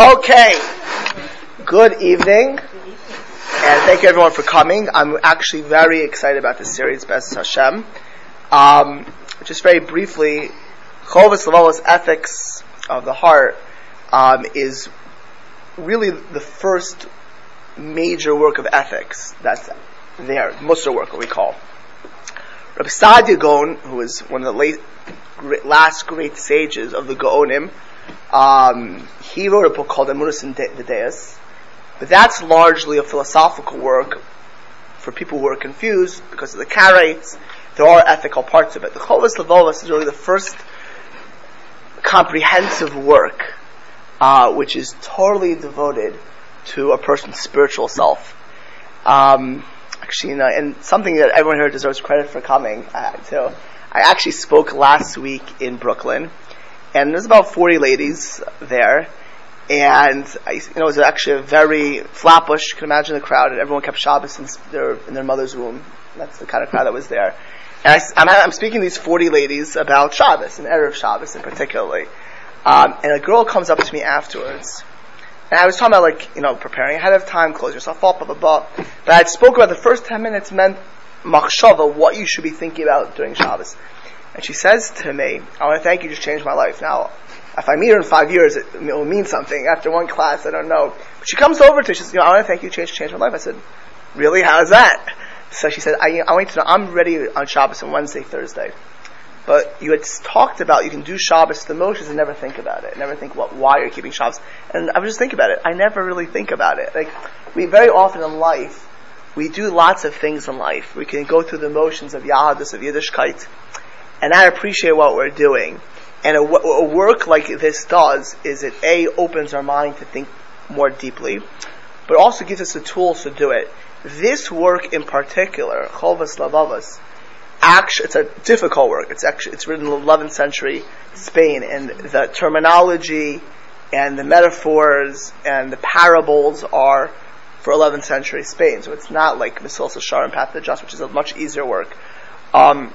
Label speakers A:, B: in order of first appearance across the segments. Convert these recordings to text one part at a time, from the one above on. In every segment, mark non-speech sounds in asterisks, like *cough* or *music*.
A: Okay. Good evening. And thank you everyone for coming. I'm actually very excited about this series, Best Hashem. Um, just very briefly, Chovas Levavos Ethics of the Heart um, is really the first major work of ethics that's there, Musar work, what we call. Rabbi Saadia Gaon, who is one of the late, last great sages of the Gaonim, um, he wrote a book called Emunos V'Deos, but that's largely a philosophical work for people who are confused because of the Karaites. There are ethical parts of it. The Chovas Levovos is really the first comprehensive work uh, which is totally devoted to a person's spiritual self. Um, actually, you know, and something that everyone here deserves credit for coming uh, to. I actually spoke last week in Brooklyn, and there's about 40 ladies there, and I, you know, it was actually a very flatbush. You can imagine the crowd, and everyone kept Shabbos in their in their mother's womb. That's the kind of crowd that was there. And I, am speaking to these 40 ladies about Shabbos and Erev Shabbos in particularly. Um, and a girl comes up to me afterwards, and I was talking about like you know preparing ahead of time, close yourself up, blah blah blah. But I spoke about the first 10 minutes meant machshava, what you should be thinking about during Shabbos. And she says to me, I want to thank you, just changed my life. Now, if I meet her in five years, it, it will mean something. After one class, I don't know. But she comes over to, me, she says, you know, I want to thank you, changed, changed my life. I said, really? How's that? So she said, I, I want you to know, I'm ready on Shabbos on Wednesday, Thursday. But you had talked about you can do Shabbos the motions and never think about it. Never think what why you're keeping Shabbos. And I was just thinking about it. I never really think about it. Like we very often in life we do lots of things in life. We can go through the motions of Yahadus, of Yiddishkeit, and I appreciate what we're doing. And a, a, work like this does is it a opens our mind to think more deeply, but also gives us the tools to do it. This work in particular, Chovas Lavavas, actually, it's a difficult work. It's actually it's written in the 11th century Spain, and the terminology and the metaphors and the parables are for 11th century Spain. So it's not like Mesilas Yesharim and Path of Just, which is a much easier work. Um,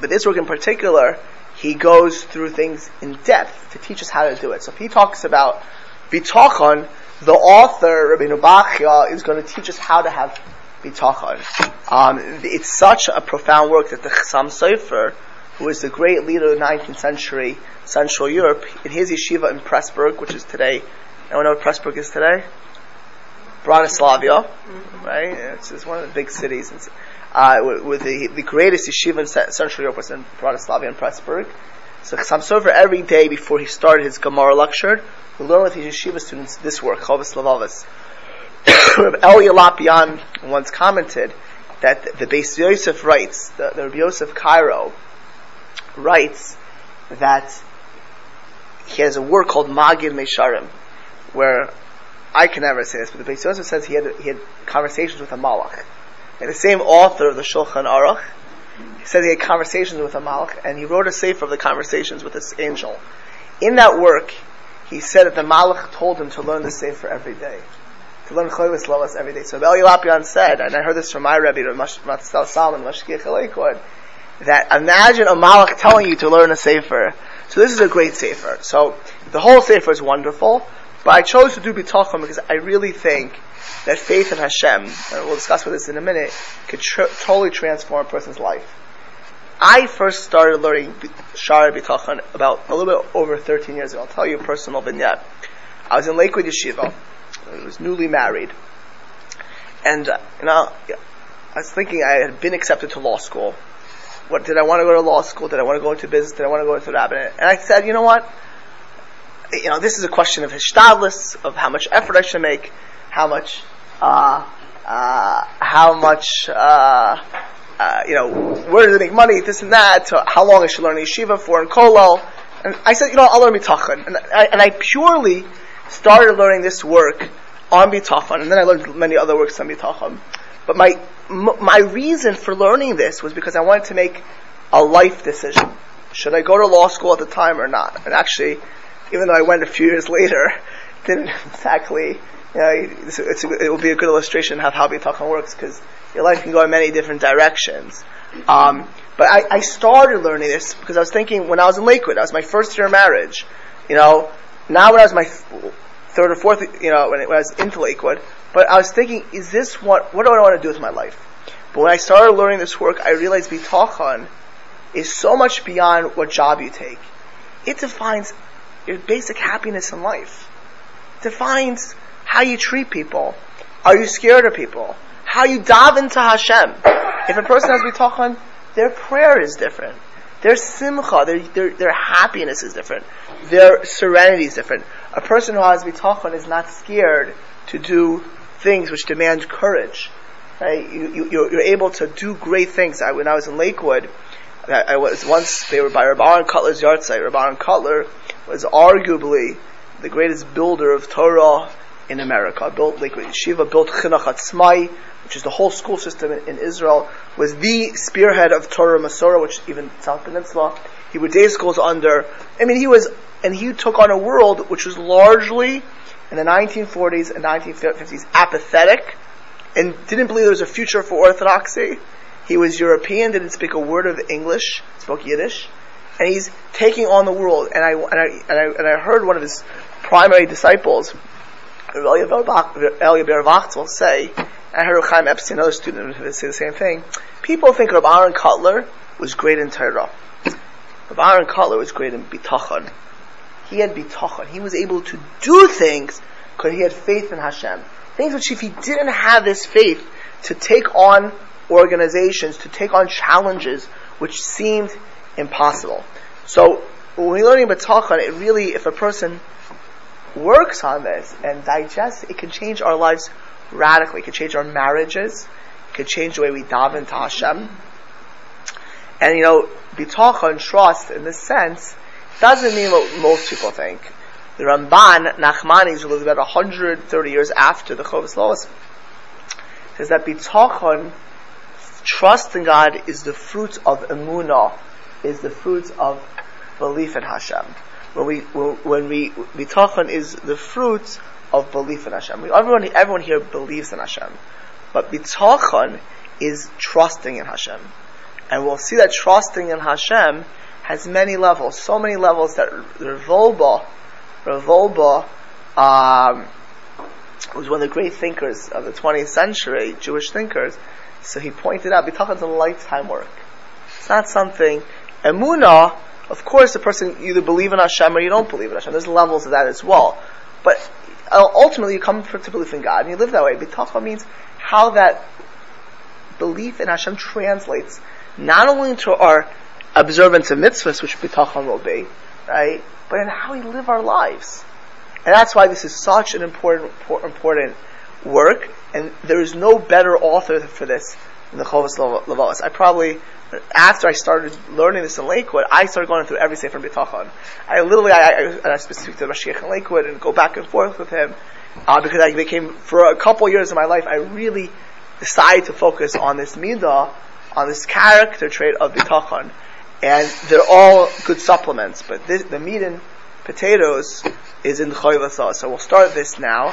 A: but this work in particular, he goes through things in depth to teach us how to do it. So if he talks about bitachon, the author, Rabbi Bachya, is going to teach us how to have bitachon. Um, it's such a profound work that the Chassam Sofer, who is the great leader of the 19th century Central Europe, in his yeshiva in Pressburg, which is today, anyone know what Pressburg is today? Bratislavia, mm-hmm. right? It's, it's, one of the big cities. Uh, with, the, the greatest yeshiva in Central Europe was in Bratislava and Pressburg. So Chassam Sofer every day before he started his Gemara lecture, we learn with his yeshiva students this work, Chovas Lavavis. *coughs* Eli Lopian once commented that the, the Beis Yosef writes, the, the Rabbi Yosef Karo writes that he has a work called Magid Mesharim, where I can never say this, but the Beis Yosef says he had he had conversations with a malach. And the same author of the Shulchan Aruch, he said he had conversations with a malach, and he wrote a sefer of the conversations with this angel. In that work, he said that the malach told him to learn the sefer every day. To learn Chovas Lovas every day. So Eli Lopian said, and I heard this from my Rebbe, Matzal Salomon, Mashgiach Aleikod, that imagine a malach telling you to learn a sefer. So this is a great sefer. So the whole sefer is wonderful, but I chose to do bitachon because I really think that faith in Hashem, and we'll discuss with this in a minute, could tr- totally transform a person's life. I first started learning Shara Bitachon about a little bit over 13 years ago. I'll tell you a personal vignette. I was in Lakewood Yeshiva. I was newly married. And, uh, you know, I was thinking I had been accepted to law school. What, did I want to go to law school? Did I want to go into business? Did I want to go into rabbinate? And I said, you know what? You know, this is a question of hishtadlis, of how much effort I should make, how much, uh, uh, how much, uh, uh, you know, where do they make money, this and that, how long I should learn yeshiva for in kolel. And I said, you know, I'll learn bitachon. And I, and I purely started learning this work on bitachon, and then I learned many other works on bitachon. But my, m- my reason for learning this was because I wanted to make a life decision. Should I go to law school at the time or not? And actually, even though I went a few years later, didn't *laughs* exactly, you know, it's, it's, it will be a good illustration of how bitachon works because your life can go in many different directions. Um, but I, I, started learning this because I was thinking when I was in Lakewood, that was my first year of marriage. You know, now when I was my third or fourth, you know, when, it, when I was into Lakewood. But I was thinking, is this what, what do I want to do with my life? But when I started learning this work, I realized bitachon is so much beyond what job you take. It defines your basic happiness in life. Defines how you treat people. Are you scared of people? How you dive into Hashem. If a person has bitachon, their prayer is different. Their simcha, their, their, their happiness is different. Their serenity is different. A person who has bitachon is not scared to do things which demand courage. Right? You, you, you're able to do great things. I, when I was in Lakewood, I, I was once, they were by Rabbi Aaron Kotler's yahrzeit. Rabbi Aaron Kotler was arguably the greatest builder of Torah in America. Built Lakewood Yeshiva, built Chinuch Atzmai, which is the whole school system in, in, Israel, was the spearhead of Torah Umesorah, which even South Peninsula. He would day schools under. I mean, he was, and he took on a world which was largely in the 1940s and 1950s apathetic and didn't believe there was a future for orthodoxy. He was European, didn't speak a word of English, spoke Yiddish, and he's taking on the world. And I and I and I, and I heard one of his primary disciples, Ber will say, I heard Chaim Epstein, another student, say the same thing. People think Rabbi Aaron Kotler was great in Torah. Rabbi Aaron Kotler was great in bitachon. He had bitachon. He was able to do things because he had faith in Hashem. Things which if he didn't have this faith to take on organizations, to take on challenges which seemed impossible. So when we're learning bitachon, it really, if a person works on this and digests, it can change our lives radically. It can change our marriages. It can change the way we daven to Hashem. And you know, bitachon, trust, in this sense, doesn't mean what most people think. The Ramban, Nachmanides, who lived about 130 years after the Chovos HaLevavos, says that bitachon, trust in God, is the fruit of emunah, is the fruits of belief in Hashem. When we, when we, bitachon is the fruits of belief in Hashem. Everyone, everyone here believes in Hashem. But bitachon is trusting in Hashem. And we'll see that trusting in Hashem has many levels, so many levels that Wolbe Rav um, was one of the great thinkers of the 20th century, Jewish thinkers. So he pointed out, Bitachon is a lifetime work. It's not something, Emunah, of course the person either believe in Hashem or you don't believe in Hashem. There's levels of that as well. But uh, ultimately you come to belief in God and you live that way. Bitachon means how that belief in Hashem translates not only into our observance of mitzvahs, which bitachon will be, right? but in how we live our lives. And that's why this is such an important, important work, and there is no better author for this than the Chovos HaLevavos. I probably, after I started learning this in Lakewood, I started going through every Sefer Bitachon. I literally, I, I, and I speak to the Mashgiach in Lakewood and go back and forth with him, uh, because I became, for a couple years of my life, I really decided to focus on this midah, on this character trait of Bitachon and they're all good supplements. But this, the meat and potatoes is in the. So we'll start this now,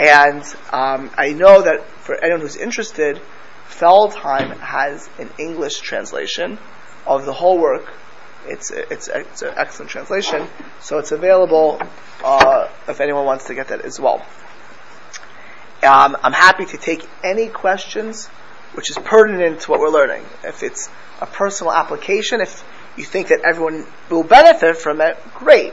A: and um, I know that for anyone who's interested, Feldheim has an English translation of the whole work. It's it's it's an excellent translation, so it's available uh, if anyone wants to get that as well. Um, I'm happy to take any questions which is pertinent to what we're learning. If it's a personal application, if you think that everyone will benefit from it, great.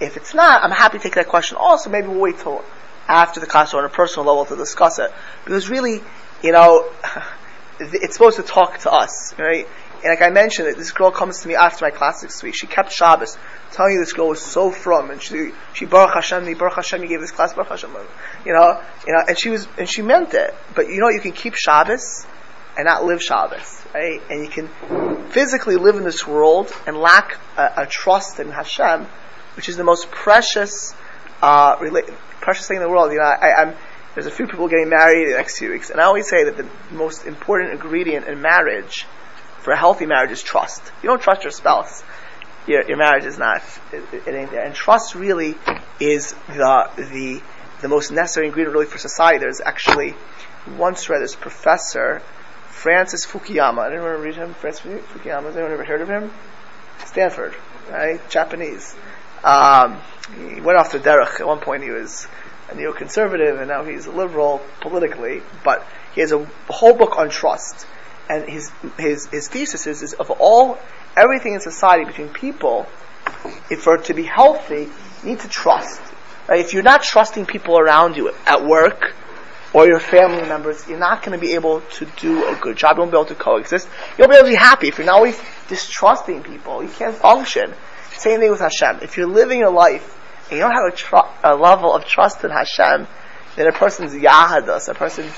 A: If it's not, I'm happy to take that question also. Maybe we'll wait till after the class or on a personal level to discuss it. Because really, you know, *laughs* it's supposed to talk to us, right? And like I mentioned, this girl comes to me after my class this week. She kept Shabbos, telling you this girl was so from, and she she Baruch Hashem, me Baruch Hashem, you gave this class Baruch Hashem, you know, you know, and she was and she meant it. But you know, you can keep Shabbos and not live Shabbos, right? And you can physically live in this world and lack a, a trust in Hashem, which is the most precious, uh, rela- precious thing in the world. You know, I, am there's a few people getting married in the next few weeks, and I always say that the most important ingredient in marriage, for a healthy marriage, is trust. You don't trust your spouse. Your, your marriage is not, it, it ain't there. And trust really is the, the, the most necessary ingredient really for society. There's actually, once read this professor Francis Fukuyama. I didn't want to read him. Francis Fukuyama. Has anyone ever heard of him? Stanford, right? Japanese. Um, he went off to derech. At one point, he was a neoconservative, and now he's a liberal politically, but he has a whole book on trust. And his, his, his thesis is, is of all, everything in society between people, if for to be healthy, you need to trust. Right? If you're not trusting people around you at work, or your family members, you're not going to be able to do a good job. You won't be able to coexist. You won't be able to be happy. If you're not always distrusting people, you can't function. Same thing with Hashem. If you're living your life you don't have a, tr- a level of trust in Hashem, then a person's yahadus, a person's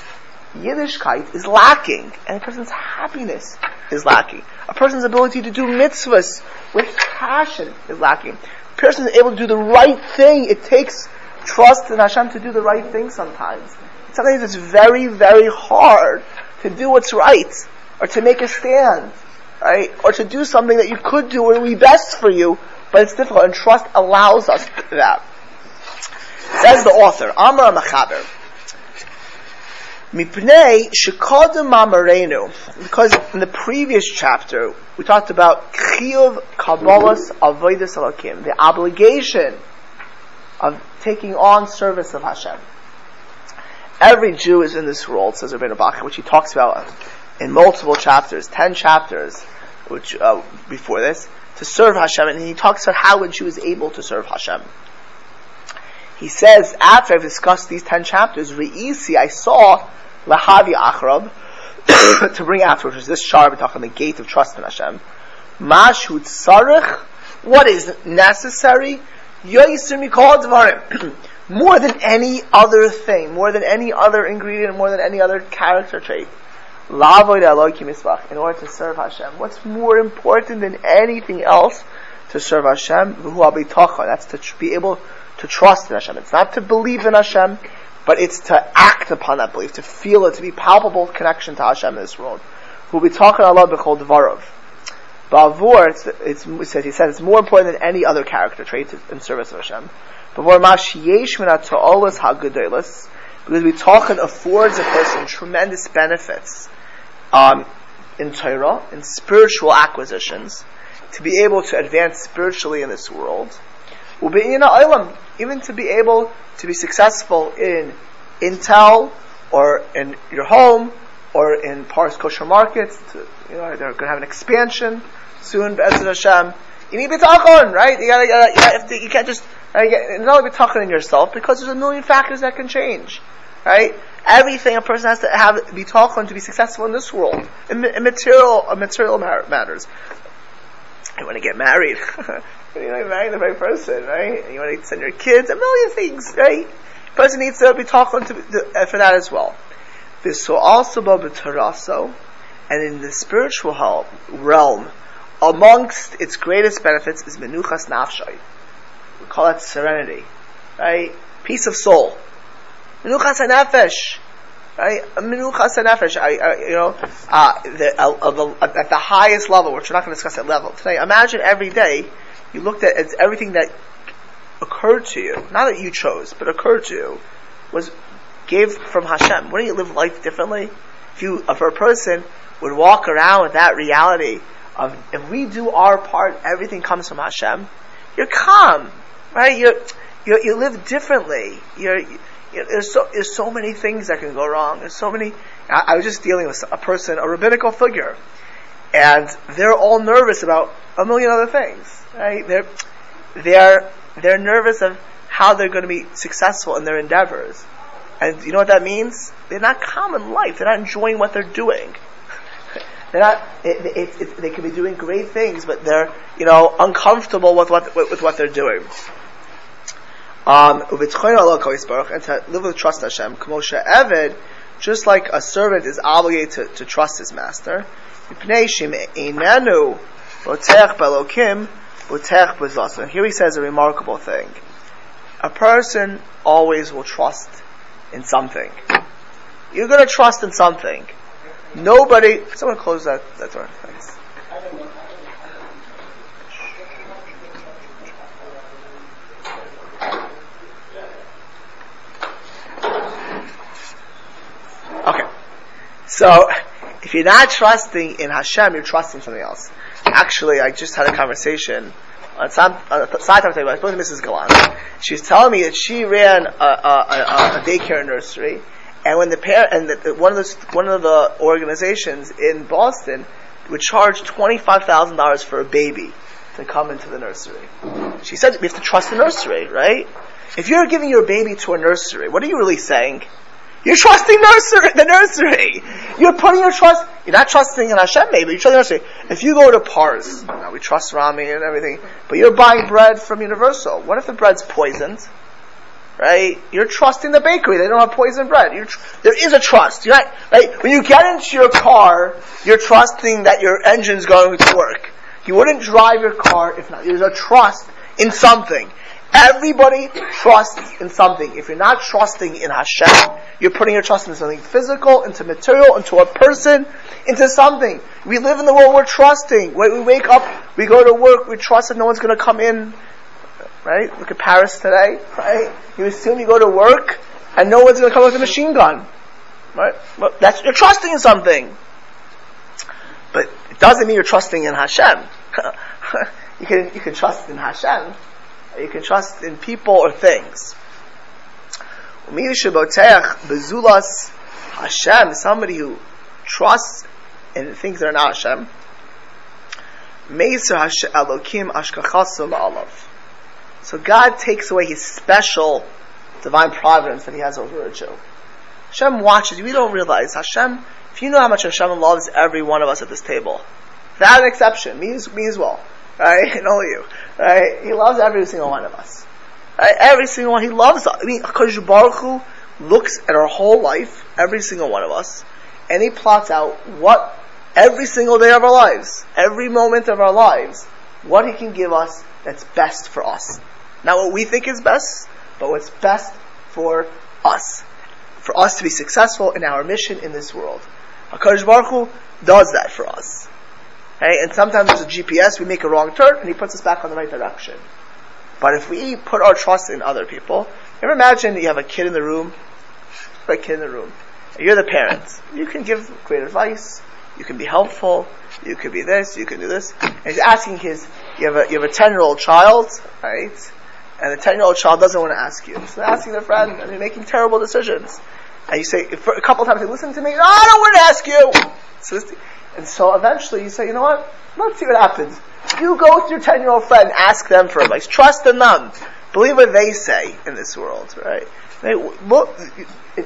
A: Yiddishkeit is lacking, and a person's happiness is lacking. A person's ability to do mitzvahs with passion is lacking. A person is able to do the right thing. It takes trust in Hashem to do the right thing sometimes. Sometimes it's very, very hard to do what's right, or to make a stand, right? Or to do something that you could do or would be best for you, but it's difficult, and trust allows us that. Says the author, Amar Machaber. Mipnei shekodem mamarenu. Because in the previous chapter, we talked about chiyuv kabbalas avodas alakim, the obligation of taking on service of Hashem. Every Jew is in this world, says Rabbeinu Bach, which he talks about in multiple chapters, ten chapters, which uh, before this, to serve Hashem, and he talks about how a she was able to serve Hashem. He says, after I've discussed these ten chapters, Re'isi, I saw Lahavi Achrab, *coughs* to bring afterwards, which is this shar on the gate of trust in Hashem. Mashut Sarich, what is necessary? Yoisir Mikol. *coughs* More than any other thing, more than any other ingredient, more than any other character trait. In order to serve Hashem. What's more important than anything else to serve Hashem? That's to be able to trust in Hashem. It's not to believe in Hashem, but it's to act upon that belief, to feel it, to be palpable connection to Hashem in this world. Who be talking Allah b'chol dvarov. Ba'avur, it's, it's, it says, he says it's more important than any other character trait in service of Hashem. B'vor mash yesh ha'gedolos, because we talk and affords a person tremendous benefits um, in Torah, in spiritual acquisitions, to be able to advance spiritually in this world. Even to be able to be successful in Intel or in your home or in Pars kosher markets, to, you know, they're going to have an expansion soon, Be'ezid Hashem. You need bitachon, right? You gotta, you, gotta, you, can't just, you get, not bitachon in yourself, because there's a million factors that can change, right? Everything a person has to have be bitachon to be successful in this world, in, in material, in material matters. You want to get married. *laughs* you want to marry the right person, right? You want to send your kids, a million things, right? The person needs to be talking to, uh, for that as well. This so also b'taraso, and in the spiritual realm, amongst its greatest benefits is menuchas nafshay. We call that serenity, right? Peace of soul. Menuchas nefesh. Right? Menuchas. I, I, you know, uh, the, uh, at the highest level, which we're not going to discuss that level today. Imagine every day you looked at everything that occurred to you, not that you chose, but occurred to you, was gave from Hashem. Wouldn't you live life differently? If you, if a person would walk around with that reality of if we do our part, everything comes from Hashem. You're calm, right? you you you live differently. You're, you there's so there's so many things that can go wrong. There's so many. I, I was just dealing with a person, a rabbinical figure, and they're all nervous about a million other things. Right? They're they're they're nervous of how they're going to be successful in their endeavors, and you know what that means? They're not calm in life. They're not enjoying what they're doing. *laughs* they're not. It, it, it, they could be doing great things, but they're you know uncomfortable with what with, with what they're doing. Um, and to live with trust Hashem, Kamosha Eved, just like a servant is obligated to, to trust his master. Here he says a remarkable thing. A person always will trust in something. You're going to trust in something. Nobody. Someone close that, that door. Okay. So, if you're not trusting in Hashem, you're trusting something else. Actually, I just had a conversation on some on a side time I was spoke to Mrs. Galan. She's telling me that she ran a, a, a, a daycare nursery, and when the parent and the, one of the one of the organizations in Boston would charge twenty five thousand dollars for a baby to come into the nursery. She said we have to trust the nursery, right? If you're giving your baby to a nursery, what are you really saying? You're trusting nursery, the nursery. You're putting your trust. You're not trusting in Hashem, maybe. You're trusting nursery. If you go to Pars, now we trust Rami and everything, but you're buying bread from Universal. What if the bread's poisoned? Right? You're trusting the bakery. They don't have poisoned bread. Tr- there is a trust. You're not, right? When you get into your car, you're trusting that your engine's going to work. You wouldn't drive your car if not. There's a trust in something. Everybody trusts in something. If you're not trusting in Hashem, you're putting your trust in something physical, into material, into a person, into something. We live in the world we're trusting. We wake up, we go to work, we trust that no one's going to come in. Right? Look at Paris today. Right? You assume you go to work and no one's going to come with a machine gun. Right? Well, that's you're trusting in something. But it doesn't mean you're trusting in Hashem. *laughs* you can you can trust in Hashem you can trust in people or things. Bezulas Hashem, somebody who trusts in things that are not Hashem. Meiser Elokim Alav. So God takes away His special divine providence that He has over a Jew. Hashem watches. We don't realize Hashem. If you know how much Hashem loves every one of us at this table, without an exception, me me as well right? *laughs* And all you, right? He loves every single one of us. Right? Every single one. He loves us. I mean, Hakadosh Baruch Hu looks at our whole life, every single one of us, and he plots out what every single day of our lives, every moment of our lives, what he can give us that's best for us. Not what we think is best, but what's best for us. For us to be successful in our mission in this world. HaKadosh Baruch Hu does that for us. And sometimes there's a GPS, we make a wrong turn, and he puts us back on the right direction. But if we put our trust in other people, you ever imagine you have a kid in the room, a kid in the room, you're the parent. You can give great advice, you can be helpful, you can be this, you can do this. And he's asking his, you have a, you have a 10 year old child, right? And the 10 year old child doesn't want to ask you. So they're asking their friend, and they're making terrible decisions. And you say, a couple times, listen to me, no, I don't want to ask you. So this, and so eventually you say, you know what? Let's see what happens. You go with your 10 year old friend, ask them for advice. Trust in them. Believe what they say in this world, right? They, well,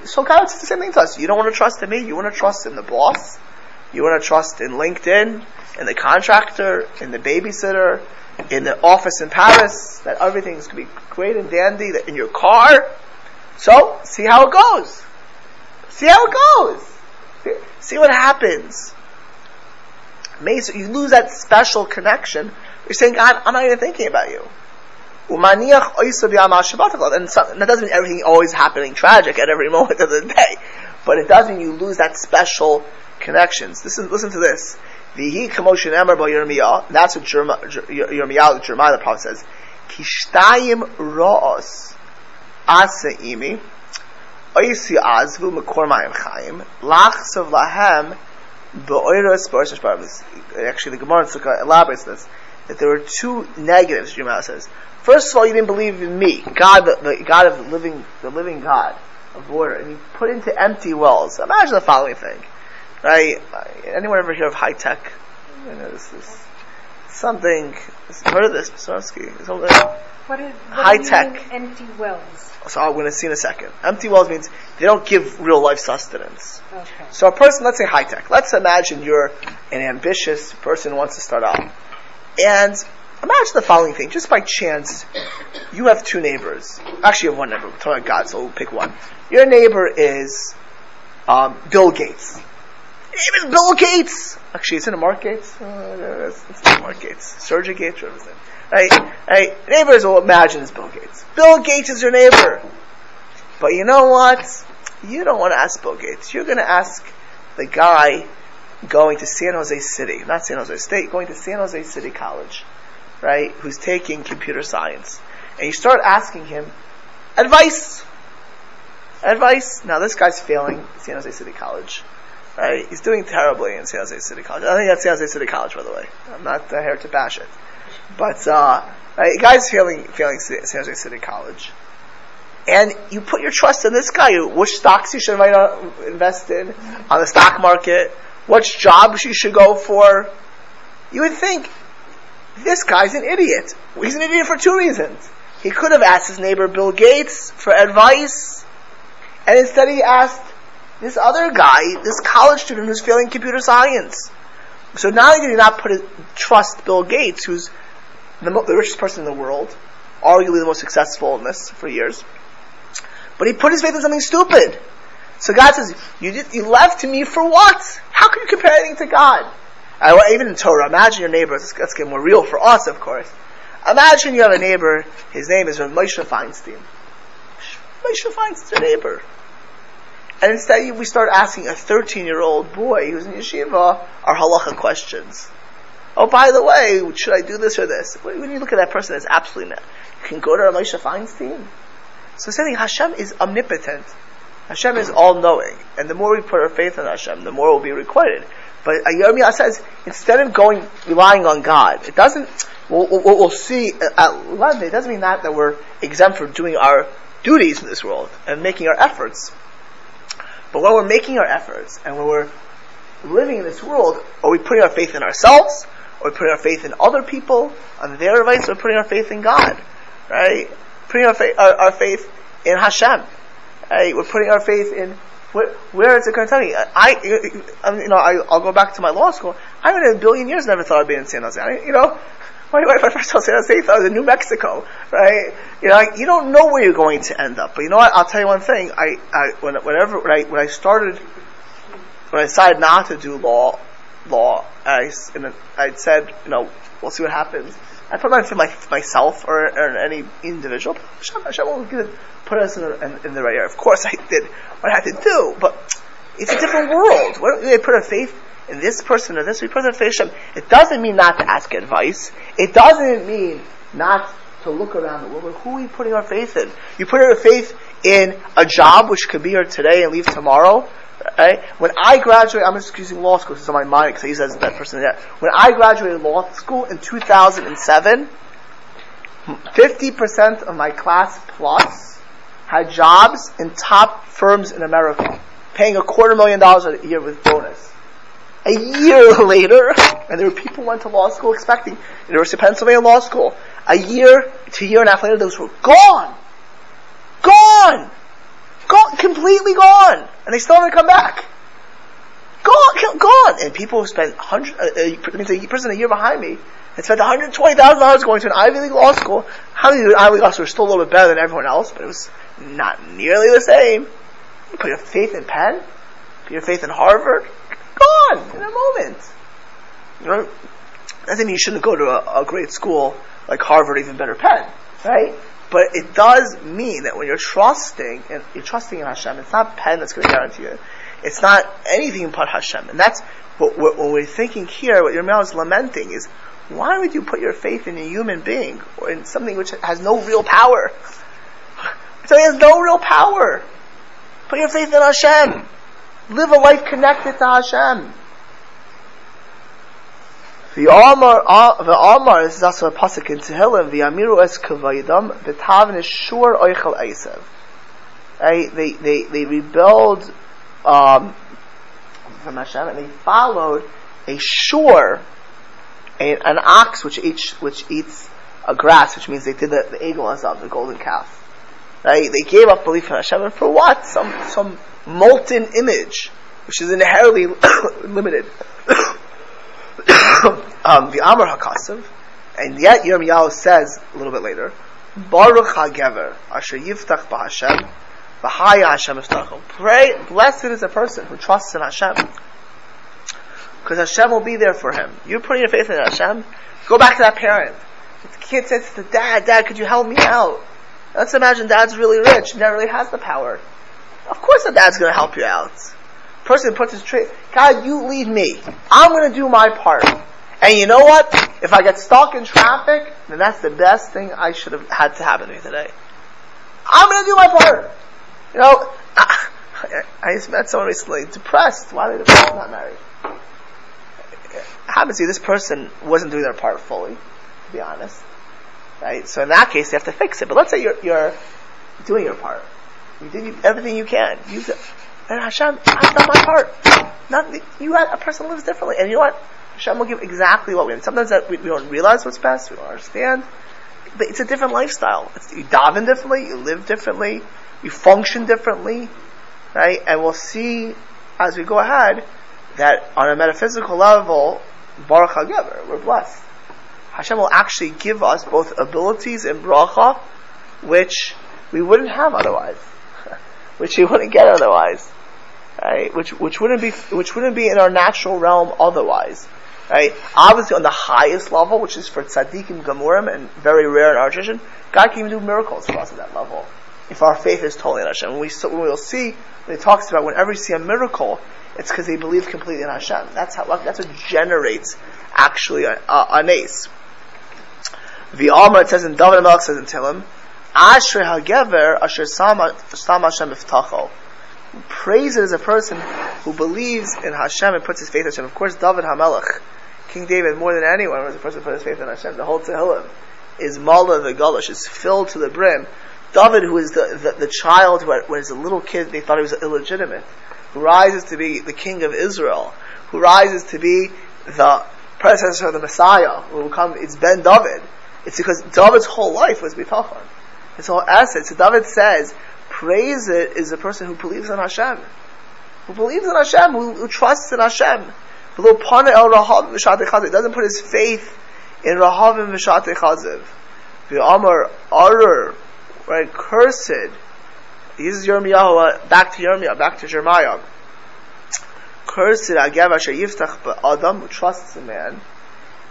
A: so God says the same thing to us. You don't want to trust in me, you want to trust in the boss, you want to trust in LinkedIn, in the contractor, in the babysitter, in the office in Paris, that everything's going to be great and dandy, that in your car. So, see how it goes. See how it goes. See what happens you lose that special connection. You're saying, God, I'm not even thinking about you. And that doesn't mean everything always happening tragic at every *laughs* moment of the day, but it does mean you lose that special connections. Listen, listen to this. Commotion by. That's what Yirmiyah, Jeremiah the prophet says. Kishtayim ra'os aseimi oisi azvu mekor mayim chayim lachsav lahem Actually, the Gemara in Sukkah elaborates this that there were two negatives. Jumah says. First of all, you didn't believe in me, God, the, the God of the living, the living God of water, and you put into empty wells. Imagine the following thing, right? Anyone ever hear of high tech? You know, this is something. Heard of this?
B: What is what high tech? Empty wells.
A: So I'm going to see in a second. Empty wells means they don't give real life sustenance. Okay. So a person, let's say high tech. Let's imagine you're an ambitious person who wants to start out. And imagine the following thing. Just by chance, you have two neighbors. Actually, you have one neighbor. We're talking about God, so we'll pick one. Your neighbor is um, Bill Gates. Name is Bill Gates. Actually, it's in a Mark Gates. Uh, it's, it's Mark Gates. Sergey Gates, whatever his name. Right? Right? Neighbors will imagine it's Bill Gates. Bill Gates is your neighbor. But you know what? You don't want to ask Bill Gates. You're going to ask the guy going to San Jose City, not San Jose State, going to San Jose City College, right? Who's taking computer science. And you start asking him advice. Advice. Now this guy's failing San Jose City College. Right? He's doing terribly in San Jose City College. I think that's San Jose City College, by the way. I'm not uh, here to bash it. But, uh, Right? guy's failing, failing San Jose City College. And you put your trust in this guy, which stocks you should invest in on the stock market, which jobs you should go for. You would think, this guy's an idiot. He's an idiot for two reasons. He could have asked his neighbor Bill Gates for advice, and instead he asked this other guy, this college student who's failing computer science. So not only did he not put his, trust Bill Gates, who's the, the richest person in the world, arguably the most successful in this for years, but he put his faith in something stupid. So God says, you, did, you left me for what? How can you compare anything to God? Uh, even in Torah, imagine your neighbor, let's, let's get more real for us, of course. Imagine you have a neighbor, his name is Moshe Feinstein. Moshe Feinstein's your neighbor. And instead we start asking a 13 year old boy who's in yeshiva our halacha questions. Oh, by the way, should I do this or this? When you look at that person, it's absolutely not. You can go to Moshe Feinstein. So saying Hashem is omnipotent. Hashem is all knowing. And the more we put our faith in Hashem, the more will be requited. But uh, Yirmiyah says, instead of going, relying on God, it doesn't, we'll, we'll, see uh, at 11, it doesn't mean that, that we're exempt from doing our duties in this world and making our efforts. But when we're making our efforts and when we're living in this world, are we putting our faith in ourselves? Are putting our faith in other people, on their advice, or putting our faith in God? Right? Putting our, faith, our, our faith in Hashem. Right? We're putting our faith in where, where is it going to tell me? I, um, you know, I, will go back to my law school. I in a billion years never thought I'd be in San Jose. I, you know, my wife I first San Jose thought I was in New Mexico, right? You know, you don't know where you're going to end up. But you know what? I'll tell you one thing. I, I when, whenever when I when I started when I decided not to do law, law, I and I said, you know, we'll see what happens. I put my for my, myself or, or any individual. Hashem, Hashem will put us in the, in, in the right area. Of course, I did what I had to do, but it's a different world. Why don't we put our faith in this person or this? We put our faith in Hashem. It doesn't mean not to ask advice. It doesn't mean not to look around the world. Who are we putting our faith in? You put our faith in a job which could be here today and leave tomorrow. Right? When I graduated, I'm just using law school, on my mind because use as that person there. When I graduated law school in 2007, 50% of my class plus had jobs in top firms in America, paying a quarter million dollars a year with bonus. A year *laughs* later, and there were people who went to law school expecting University of Pennsylvania Law School. A year to a year and a half later, those were gone, gone, gone, completely gone, and they still haven't come back. Gone, gone, and people who spent hundred. Uh, means a person a year behind me and spent one hundred twenty thousand dollars going to an Ivy League law school. How many Ivy League law schools were still a little bit better than everyone else, but it was not nearly the same. You put your faith in Penn, put your faith in Harvard, gone in a moment. You know, doesn't mean you shouldn't go to a, a great school like Harvard, even better Penn, right? But it does mean that when you're trusting, and you're trusting in Hashem, it's not Penn that's going to guarantee you. It's not anything but Hashem. And that's what, what, what we're thinking here, what your Yirmiyahu is lamenting is, why would you put your faith in a human being, or in something which has no real power? *laughs* Something has no real power. Put your faith in Hashem. Live a life connected to Hashem. The Amar, uh, the Amar, this is also a pasuk in Tehillim, the Amiru es kavayidam, the Tavin is shur oichel. Right? They, they, they rebelled, um, from Hashem, and they followed a shor, a, an ox which eats, which eats a grass, which means they did the, the egel of the golden calf. Right? They gave up belief in Hashem, and for what? Some, some molten image, which is inherently *coughs* limited. *coughs* *coughs* um, the Amar Hakasav, and yet Yirmiyahu says a little bit later, Baruch HaGever, Asher Yiftach BaHashem, V'haya Hashem Yiftachim. Pray, blessed is a person who trusts in Hashem. Because Hashem will be there for him. You're putting your faith in Hashem, go back to that parent. The kid says to the dad, Dad, could you help me out? Let's imagine dad's really rich, never really has the power. Of course the dad's gonna help you out person puts his trade, God, you lead me. I'm going to do my part. And you know what? If I get stuck in traffic, then that's the best thing I should have had to happen to me today. I'm going to do my part. You know, I, *laughs* I just met someone recently, depressed. Why are they depressed? Not married. Happens to be this person wasn't doing their part fully, to be honest. Right? So in that case, you have to fix it. But let's say you're, you're doing your part. You did everything you can. You and Hashem, I've done my part. Not, you, a person lives differently. And you know what? Hashem will give exactly what we need. Sometimes that we, we don't realize what's best, we don't understand. But it's a different lifestyle. It's, you daven differently, you live differently, you function differently, right? And we'll see as we go ahead that on a metaphysical level, Baruch HaGever, we're blessed. Hashem will actually give us both abilities and bracha, which we wouldn't have otherwise, *laughs* which we wouldn't get otherwise, right? Which which wouldn't be which wouldn't be in our natural realm otherwise, right? Obviously, on the highest level, which is for tzaddikim gamurim and very rare in our tradition, God can even do miracles for us at that level if our faith is totally in Hashem. When we when we'll see when it talks about whenever you see a miracle, it's because they believe completely in Hashem. That's how that's what generates actually a, a, an ace. The Alma it says in David Melech says in Tehillim, Asher Hagever Asher Sama Hashem Iftacho. Praise it as a person who believes in Hashem and puts his faith in Hashem. Of course, David Hamelech, King David, more than anyone, was the person who put his faith in Hashem. The whole Tehillim is Mala the Galish, is filled to the brim. David, who is the, the, the child who was a little kid, they thought he was illegitimate, who rises to be the king of Israel, who rises to be the predecessor of the Messiah, who will come, it's Ben David. It's because David's whole life was bitachon. His whole essence. So David says, praise it is a person who believes in Hashem. Who believes in Hashem, who, who trusts in Hashem. He doesn't put his faith in Rahavim V'Shatei Chaziv. The Amar Arur, right, cursed. He uses Yirmiyahu, uh, back to Yirmiyah, back to Jeremiah. Cursed, Agav Asher Yiftach Adam, who trusts in man.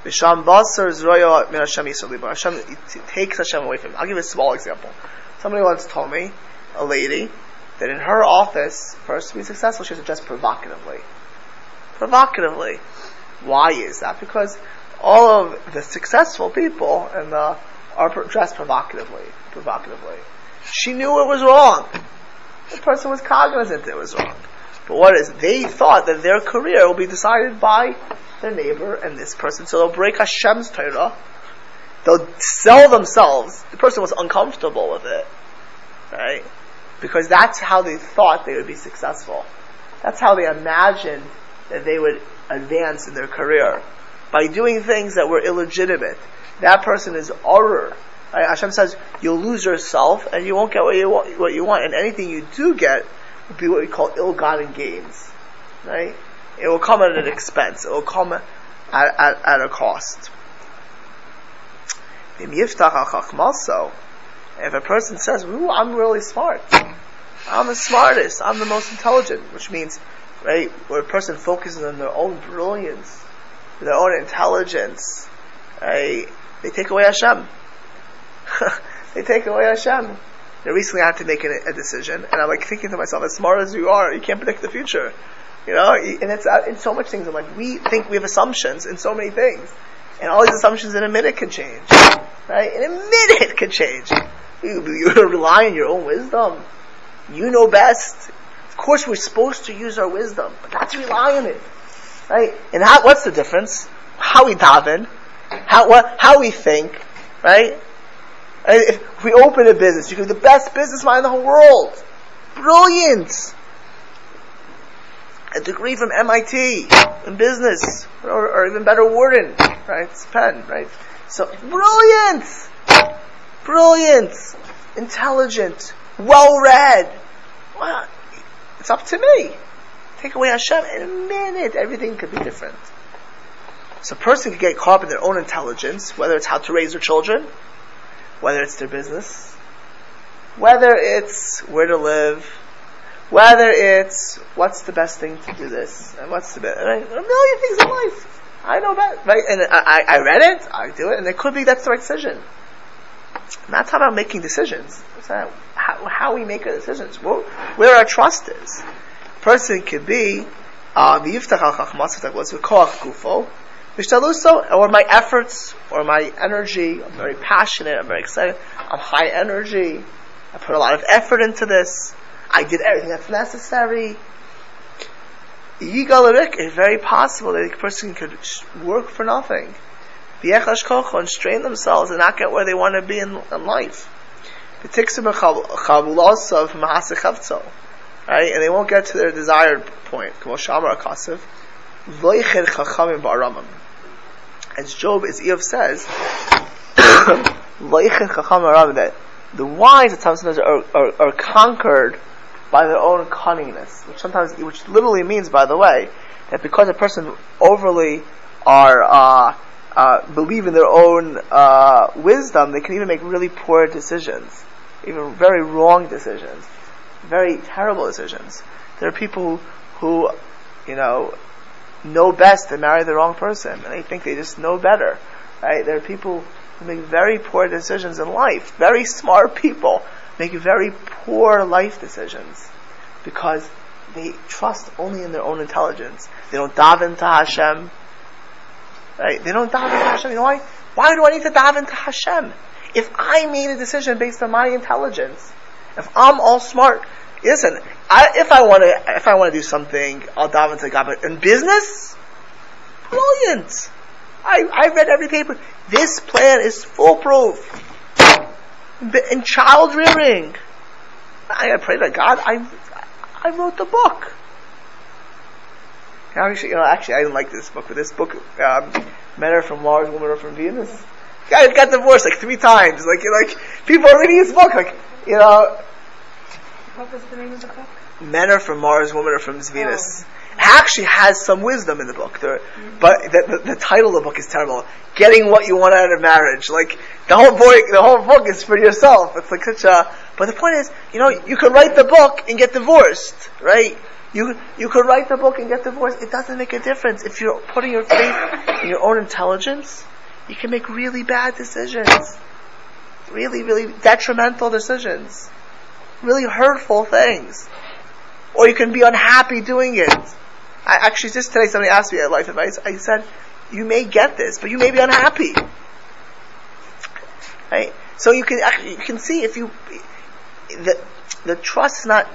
A: Misham Basar Zroya Min Hashem Yisrael Hashem takes Hashem away from him. I'll give you a small example. Somebody once told me, a lady, that in her office, for us to be successful, she has to dress provocatively. Provocatively. Why is that? Because all of the successful people and the are dressed provocatively. Provocatively. She knew it was wrong. The person was cognizant it was wrong. But what is, they thought that their career will be decided by their neighbor and this person. So they'll break Hashem's Torah. They'll sell themselves. The person was uncomfortable with it. Right? Because that's how they thought they would be successful. That's how they imagined that they would advance in their career. By doing things that were illegitimate. That person is horror. Right? Hashem says, you'll lose yourself and you won't get what you want, what you want. And anything you do get will be what we call ill-gotten gains. Right? It will come at an expense. It will come at, at, at a cost. If a person says, Ooh, I'm really smart. I'm the smartest. I'm the most intelligent. Which means, right, where a person focuses on their own brilliance, their own intelligence, right, they take away Hashem. *laughs* they take away Hashem. Recently I had to make a, a, decision, and I'm like thinking to myself, as smart as you are, you can't predict the future. You know, and it's uh, in so much things. I'm like, we think we have assumptions in so many things, and all these assumptions in a minute can change, right? In a minute can change. You, *laughs* rely on your own wisdom. You know best. Of course, we're supposed to use our wisdom, but not to rely on it, right? And how, what's the difference? How we daven, how what, how we think, right? If we open a business, you can be the best businessman in the whole world. Brilliant a degree from MIT in business, or, or even better, Wharton, right? It's right? So brilliant, brilliant, intelligent, well read. Well, it's up to me. Take away Hashem in a minute, everything could be different. So a person could get caught up in their own intelligence, whether it's how to raise their children, whether it's their business, whether it's where to live, whether it's what's the best thing to do this and what's the best, right? a million things in life. I know that, right? And I, I read it, I do it, and it could be that's the right decision. And that's how about making decisions. How, how we make our decisions, where, where our trust is. A person could be um, koach gufo, Mishtaluso, or my efforts, or my energy, I'm very passionate, I'm very excited, I'm high energy, I put a lot of effort into this, I did everything that's necessary. It's very possible that a person could work for nothing. And strain themselves and not get where they want to be in, in life. Right? And they won't get to their desired point. As Job, as Iyov says, *coughs* that the wise at sometimes are, are, are conquered by their own cunningness, which sometimes, which literally means, by the way, that because a person overly are uh, uh, believe in their own uh, wisdom, they can even make really poor decisions, even very wrong decisions, very terrible decisions. There are people who, you know, know best to marry the wrong person, and they think they just know better. Right? There are people who make very poor decisions in life. Very smart people make very poor life decisions because they trust only in their own intelligence. They don't daven to Hashem. Right? They don't daven to Hashem. You know why? Why do I need to daven to Hashem? If I made a decision based on my intelligence, if I'm all smart, listen, I, if I want to, if I want to do something, I'll daven to God. But in business, brilliant. I, I read every paper. This plan is foolproof. In child rearing, I pray to God. I, I wrote the book. Actually, you know, actually, I didn't like this book, but this book, um, Men are from Mars, Women are from Venus. Guy got divorced like three times. Like, like people are reading his book. Like, you know.
B: What was the name of the book?
A: Men are from Mars, women are from Venus. Oh. Actually, has some wisdom in the book, there, mm-hmm. but the, the, the, title of the book is terrible. Getting what you want out of marriage. Like the whole book, the whole book is for yourself. It's like such a. But the point is, you know, you can write the book and get divorced, right? You you could write the book and get divorced. It doesn't make a difference if you're putting your faith in your own intelligence. You can make really bad decisions, really really detrimental decisions, really hurtful things, or you can be unhappy doing it. I actually just today somebody asked me at life advice. I said, you may get this, but you may be unhappy. Right? So you can you can see if you the the trust is not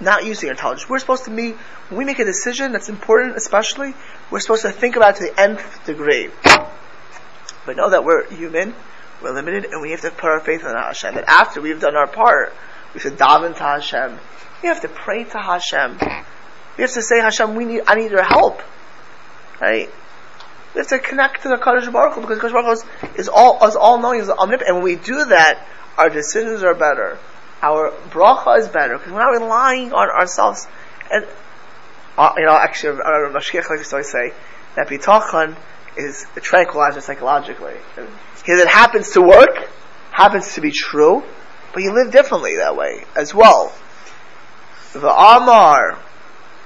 A: not using intelligence. We're supposed to be, when we make a decision that's important, especially, we're supposed to think about it to the nth degree. But know that we're human, we're limited, and we have to put our faith in Hashem. That after we've done our part, we to daven to Hashem. We have to pray to Hashem. We have to say, Hashem, we need, I need your help. Right? We have to connect to the Kadosh Baruch Hu, because Kadosh Baruch Hu is, is all, is all knowing, is omnipotent. And when we do that, our decisions are better our bracha is better because we're not relying on ourselves. And uh, you know, actually, Mashgiach likes to always say that bitachon is a tranquilizer psychologically. Because it happens to work, happens to be true, but you live differently that way as well. The Amar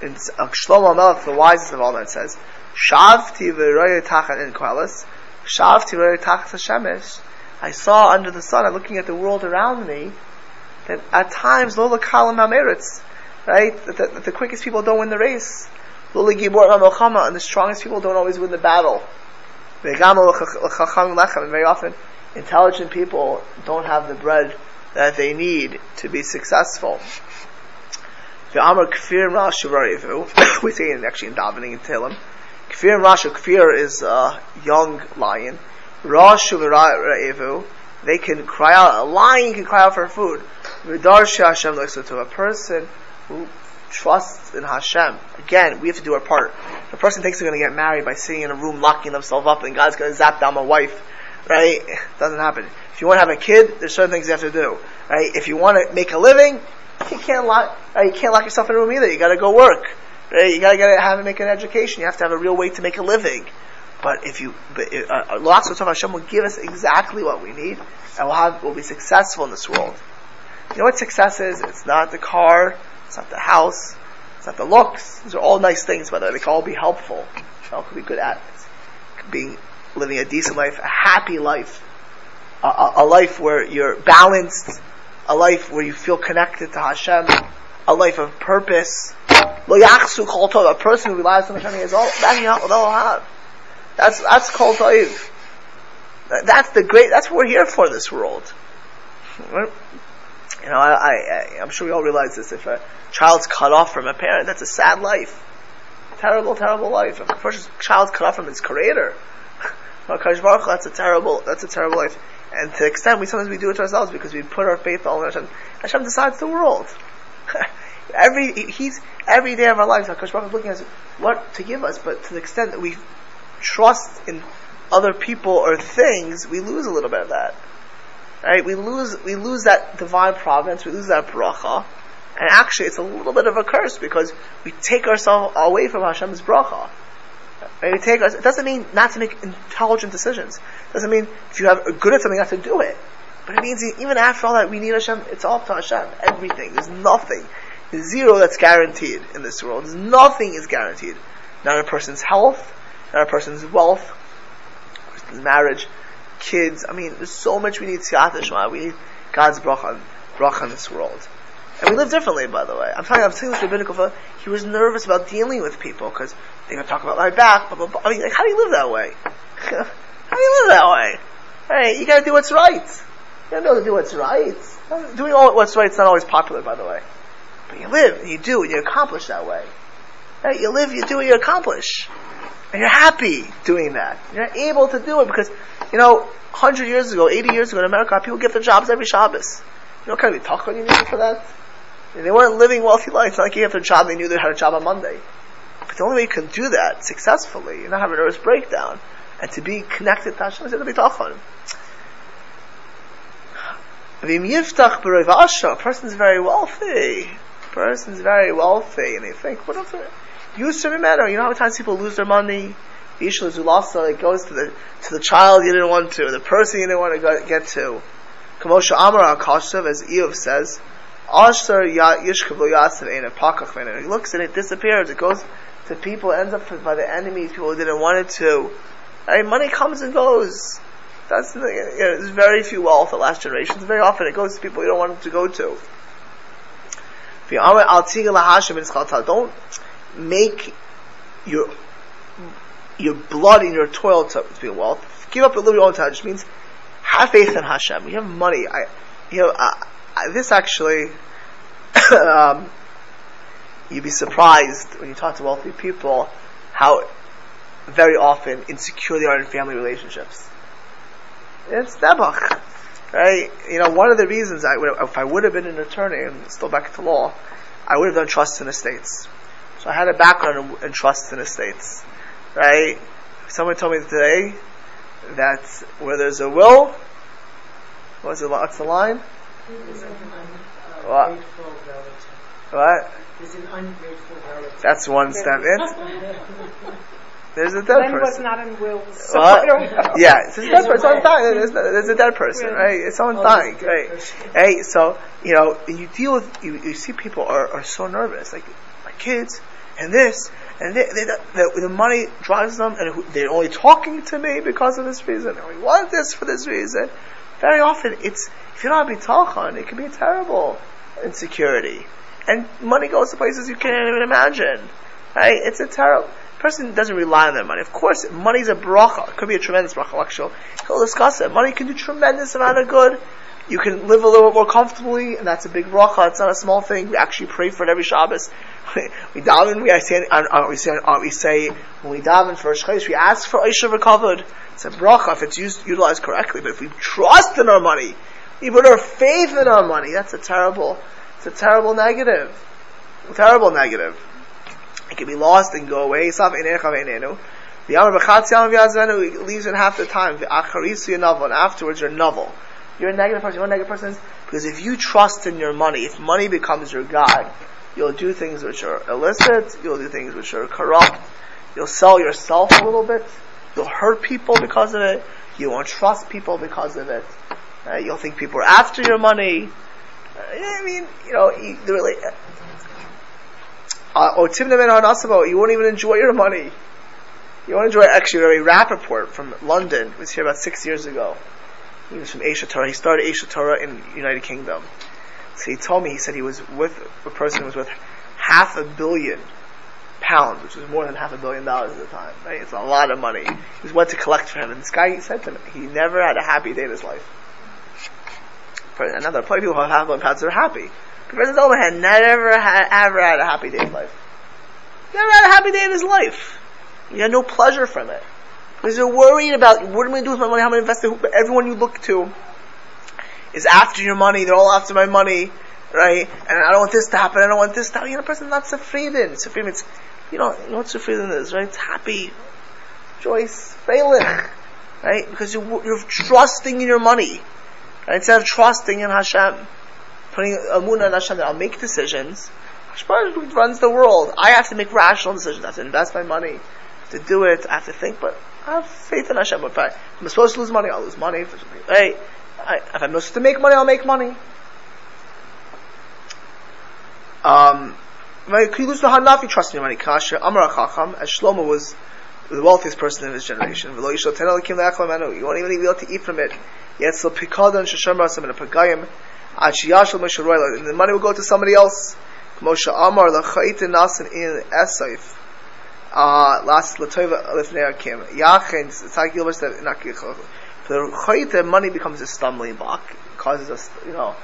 A: in uh, Shlomo Melech, the wisest of all men, says, "Shavti v'roye tachan in kvalis, shavti v'roye tachat hashemesh." I saw under the sun, I'm looking at the world around me, that at times Lola Kalam Hameritz, right? That the, quickest people don't win the race. Lola Gibor Milchama, and the strongest people don't always win the battle. And very often, intelligent people don't have the bread that they need to be successful. The Amar Kfir Rash *coughs* we say it actually in davening in Tehillim. Kfir Rash, Kfir is a young lion. Rash they can cry out, a lion can cry out for food. V'darsha Hashem to a person who trusts in Hashem. Again, we have to do our part. The person thinks they're going to get married by sitting in a room locking themselves up and God's going to zap down my wife. Right? It *laughs* doesn't happen. If you want to have a kid, there's certain things you have to do. Right? If you want to make a living, you can't lock, right? you can't lock yourself in a room either. You gotta go work. Right? You gotta get have to make an education. You have to have a real way to make a living. But if you, but uh, lots of Hashem will give us exactly what we need, and we'll have, we'll be successful in this world. You know what success is? It's not the car, it's not the house, it's not the looks. These are all nice things, but they can all be helpful. They all could be good at. Being living a decent life, a happy life, a, a, a life where you're balanced, a life where you feel connected to Hashem, a life of purpose. A person who relies on Hashem is all that will have. That's that's called toiv. That's the great. That's what we're here for. This world. You know, I, I, I'm sure we all realize this. If a child's cut off from a parent, that's a sad life. Terrible, terrible life. If a child's cut off from his creator, *laughs* that's a terrible, that's a terrible life. And to the extent we sometimes we do it to ourselves because we put our faith all in Hashem. Hashem decides the world. *laughs* every he's every day of our lives, Hakadosh Baruch is looking at us what to give us, but to the extent that we trust in other people or things, we lose a little bit of that. Right? We lose we lose that divine providence, we lose that bracha, and actually it's a little bit of a curse because we take ourselves away from Hashem's bracha. Right? We take us. It doesn't mean not to make intelligent decisions. It doesn't mean if you have a good at something, not to do it. But it means even after all that, we need Hashem. It's all up to Hashem. Everything. There's nothing. There's zero that's guaranteed in this world. There's nothing is guaranteed. Not a person's health, not a person's wealth, a person's marriage, kids. I mean, there's so much we need siyata dishmaya. We need God's bracha, bracha in this world. And we live differently, by the way. I'm telling you, I'm saying this rabbinical fellow, he was nervous about dealing with people because they're going to talk about my back, blah, blah, blah. I mean, like, how do you live that way? *laughs* how do you live that way? Hey, you gotta do what's right. You gotta know to do what's right. Doing all what's right is not always popular, by the way. But you live, and you do, and you accomplish that way. Right? You live, you do, and you accomplish. And you're happy doing that. You're able to do it because, you know, 100 years ago, 80 years ago in America, people get their jobs every Shabbos. You know what kind of talk you need for that? And they weren't living wealthy lives. Not like you have their job, they knew they had a job on Monday. But the only way you can do that successfully and not have a nervous breakdown and to be connected to Hashem is to be tachon. A person's very wealthy. A person's very wealthy, and they think, what if used to matter? You know how many times people lose their money? Ishla Zulasa, it goes to the to the child you didn't want to, the person you didn't want to go, get to. Kamosha Amara Akashav, as Iyov says, Ashtar Yishkavu Yasav Ein Pakach He looks and it disappears. It goes to people, ends up by the enemies, people who didn't want it to. I mean, money comes and goes. That's you know, there's very few wealth the last generations. Very often it goes to people you don't want it to go to. Don't make your your blood and your toil to, be wealth. Give up a little bit of time. Which means have faith in Hashem. You have money. I, you know, I, I, this actually, *coughs* um, you'd be surprised when you talk to wealthy people how very often insecure they are in family relationships. It's debach, right? You know, one of the reasons I would, if I would have been an attorney and still back to law, I would have done trusts and estates. So I had a background in, in trusts and estates, right? Someone told me today that where there's a will, what's the, what's the line? What? What? That's one step in. There's a dead
B: Len
A: person.
B: was not in will. So
A: What?
B: I don't know.
A: Yeah, it's a dead person. Someone's dying. There's, there's a dead person, right? It's Someone's dying, right? Hey, so you know, you deal with you, you see people are, are so nervous, like my kids and this and they, they, the, the money drives them, and they're only talking to me because of this reason. And we want this for this reason. Very often, it's if you're not be talking, it can be a terrible insecurity, and money goes to places you can't even imagine. Right? It's a terrible person doesn't rely on their money. Of course, money's a bracha. It could be a tremendous bracha. She'll, he'll discuss it. Money can do tremendous amount of good. You can live a little bit more comfortably, and that's a big bracha. It's not a small thing. We actually pray for it every Shabbos. *laughs* we daven. We say. We say. We say when we daven for Shchais, we ask for Aisha recovered. It's a bracha if it's used utilized correctly. But if we trust in our money, we put our faith in our money. That's a terrible. It's a terrible negative. A terrible negative. It can be lost and go away. The Amar b'chatz yam v'yazvenu, he leaves in half the time. The you're novel, and afterwards you're novel. You're a negative person. You know what a negative person? Because if you trust in your money, if money becomes your God, you'll do things which are illicit, you'll do things which are corrupt, you'll sell yourself a little bit, you'll hurt people because of it, you won't trust people because of it, uh, you'll think people are after your money. Uh, I mean, you know, you, really, uh, or Timna ben you won't even enjoy your money. You won't enjoy, actually, Rabbi Rappaport from London was here about six years ago. He was from Asia Torah. He started Asia Torah in United Kingdom. So he told me, he said he was with, a person who was with half a billion pounds, which was more than half a billion dollars at the time, right? It's a lot of money. He went to collect for him, and this guy said to him, he never had a happy day in his life. For another, of people who have half a billion pounds are happy. President Obama had never had, ever had a happy day in his life. Never had a happy day in his life. He had no pleasure from it. Because you're worried about what am I going to do with my money? How am I invest it? Everyone you look to is after your money. They're all after my money, right? And I don't want this to happen. I don't want this to happen. You a person not sefridin. Sefridin it's you know, you know what sefridin is, right? It's happy, joyous, failing, right? Because you're, you're trusting in your money. Right? Instead of trusting in Hashem, putting amunah in Hashem that I'll make decisions. Hashem runs the world. I have to make rational decisions. I have to invest my money, to do it. I have to think, but I have faith in Hashem. If, I, am supposed to lose money, I'll lose money. If, hey, I, if I'm supposed to make money, I'll make money. Um, Kilusu you trust in your money. Kasha Amar Chacham, as Shlomo was the wealthiest person in his generation. You won't even be able to eat from it. Yet still pikadon sheshamar some in a pagayim. Achiyashal misharoyla, and the money will go to somebody else. Moshe Amar lachait nasan in Esaif. Last latova lifnei akim. Yachin, like Gilbert said, for the chayit, money becomes a stumbling block, causes us, you know,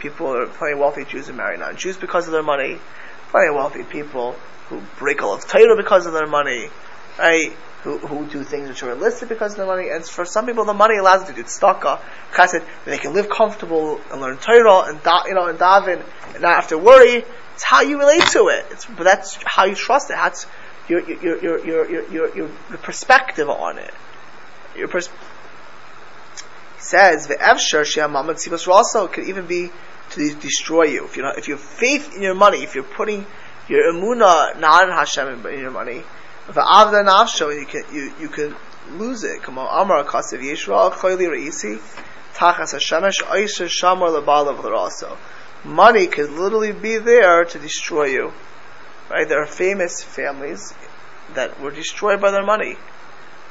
A: people are plenty wealthy Jews who marry non-Jews because of their money, plenty wealthy people who break all of Torah because of their money, right? Who, who do things which are illicit because of their money, and for some people the money allows them to do tzedakah, chesed, they can live comfortable and learn Torah and da, you know and daven and not have to worry. It's how you relate to it. It's, but that's how you trust it. That's your your your your your your, your, perspective on it. Your pers- says the Evshar Shiamamad Sibas also could even be to destroy you. If you if you have faith in your money, if you're putting your emuna not in Hashem in your money, the avda nafsho, you can you you can lose it. Come on, Amar Kasav Yishra Choyli Reisi Tachas Hashemesh Aisha Shamar Lebalav also. Money could literally be there to destroy you. Right? There are famous families that were destroyed by their money.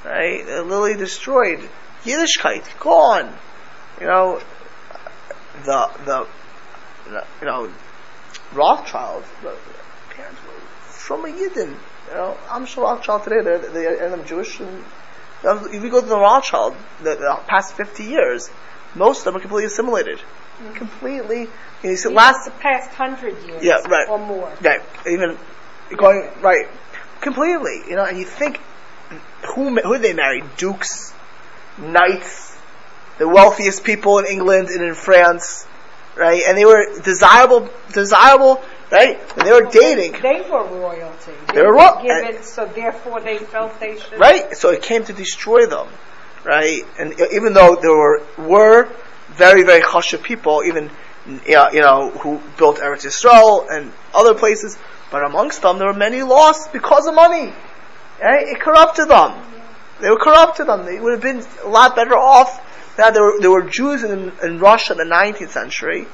A: Right? They're literally destroyed Yiddishkeit, gone. You know, the, the, you know, Rothschild, the parents were from a Yidden. You know, I'm sure Rothschild today, they're, they're, they're Jewish. And, if you go to the Rothschild, the, the, past 50 years, most of them are completely assimilated. Mm-hmm. Completely. You, see, last
B: the past hundred years,
A: yeah, right,
B: or more.
A: Right, even going right, completely. You know, and you think who who they married? Dukes, knights, the wealthiest people in England and in France, right? And they were desirable, desirable, right? And they were dating.
B: They were royalty. They,
A: they were
B: royalty. So therefore they felt they should.
A: Right? So it came to destroy them, right? And even though there were, were very, very chashiv people, even, you know, who built Eretz Yisrael and other places, but amongst them there were many lost because of money. Right? It corrupted them. They were corrupted them. They would have been a lot better off. Now there were, there were Jews in, in Russia in the 19th century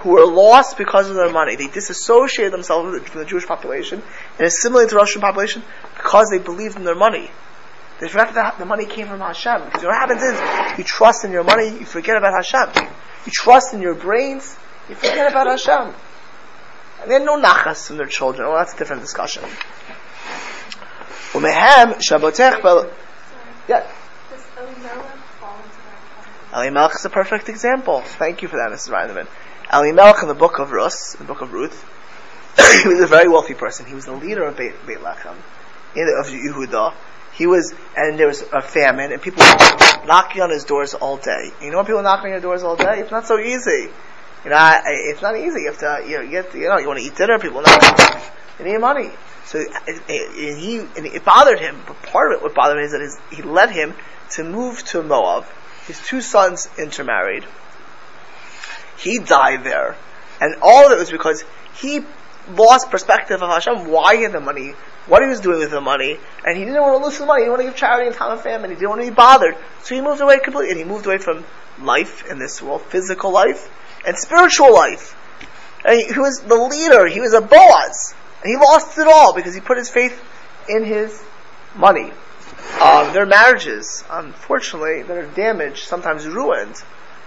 A: who were lost because of their money. They disassociated themselves from the Jewish population and assimilated to the Russian population because they believed in their money. They forgot that the money came from Hashem. Because what happens is, you trust in your money, you forget about Hashem. You trust in your brains, you forget about Hashem. And they had no nachas from their children. Well, that's a different discussion. Umehem shabotech yeah.
C: Does Elimelech
A: is a perfect example. Thank you for that, Mrs. Reineman. Elimelech in the book of Rus, in the book of Ruth, *coughs* he was a very wealthy person. He was the leader of Beit, Beit Lechem, of Yehuda. He was, and there was a famine, and people were knocking on his doors all day. You know when people knocking on your doors all day? It's not so easy. You know, it's not easy. You have to, you know, you, get, you know, you want to eat dinner, people knock. They need money. So and he it bothered him. But part of it, what bothered him is that his, he led him to move to Moab. His two sons intermarried. He died there, and all of it was because he lost perspective of Hashem. Why he had the money, what he was doing with the money, and he didn't want to lose the money. He didn't want to give charity in time of famine. He didn't want to be bothered. So he moved away completely, and he moved away from life in this world, physical life and spiritual life. And he, he was the leader. He was a Boaz. And he lost it all because he put his faith in his money. Um, their marriages, unfortunately, that are damaged, sometimes ruined,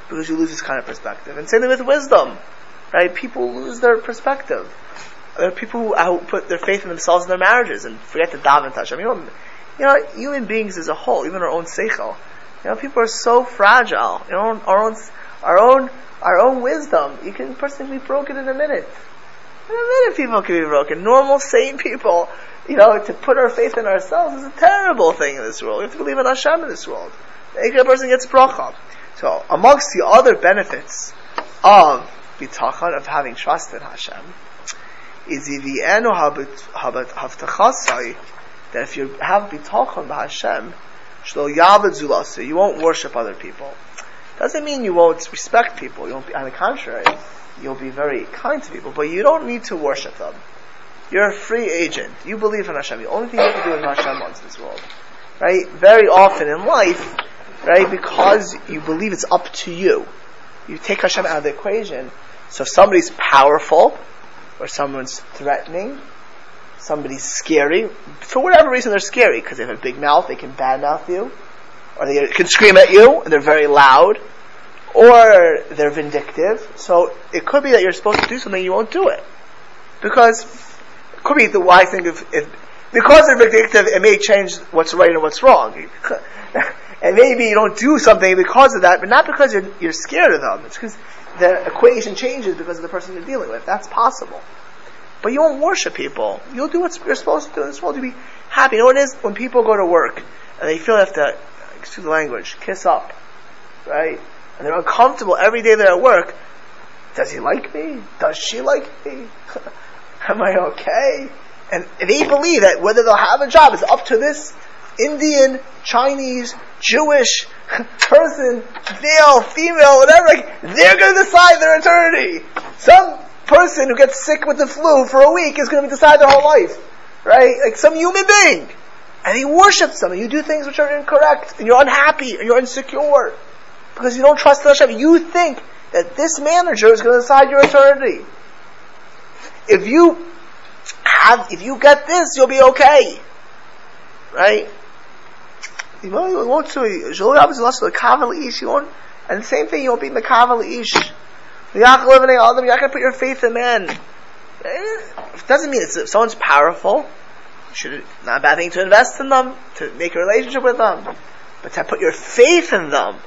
A: because you lose this kind of perspective. And same thing with wisdom, right? People lose their perspective. There are people who, who put their faith in themselves and their marriages and forget to daven touch. I mean, you know, you know, human beings as a whole, even our own seichel, you know, people are so fragile. You know, our own, our own, our own wisdom, you can personally be broken in a minute. In a minute, people can be broken. Normal, sane people you know, to put our faith in ourselves is a terrible thing in this world. We have to believe in Hashem in this world. Every person gets bracha. So, amongst the other benefits of bitachon, of having trust in Hashem, is that if you have bitachon by Hashem, you won't worship other people. Doesn't mean you won't respect people. You won't be, on the contrary, you'll be very kind to people, but you don't need to worship them. You're a free agent. You believe in Hashem. The only thing you have to do is Hashem wants in this world. Right? Very often in life, right, because you believe it's up to you, you take Hashem out of the equation. So if somebody's powerful, or someone's threatening, somebody's scary, for whatever reason they're scary, because they have a big mouth, they can badmouth you, or they can scream at you, and they're very loud, or they're vindictive. So it could be that you're supposed to do something, you won't do it. Because it could be the wise thing if, if because they're vindictive, it may change what's right and what's wrong. *laughs* and maybe you don't do something because of that, but not because you're, you're scared of them. It's because the equation changes because of the person you're dealing with. That's possible. But you won't worship people. You'll do what you're supposed to do in this world. You'll be happy. You know what it is? When people go to work and they feel they have to, excuse the language, kiss up, right? And they're uncomfortable every day they're at work. Does he like me? Does she like me? *laughs* Am I okay? And they believe that whether they'll have a job is up to this Indian, Chinese, Jewish *laughs* person, male, female, whatever. They're going to decide their eternity. Some person who gets sick with the flu for a week is going to decide their whole life, right? Like some human being. And he worships them, and you do things which are incorrect, and you're unhappy, and you're insecure. Because you don't trust Hashem. You think that this manager is going to decide your eternity if you have, if you get this, you'll be okay. Right? You won't to, and the same thing, you won't be mekavel ish. You're not going to put your faith in men. Eh? It doesn't mean it's, if someone's powerful, should not a bad thing to invest in them, to make a relationship with them, but to put your faith in them,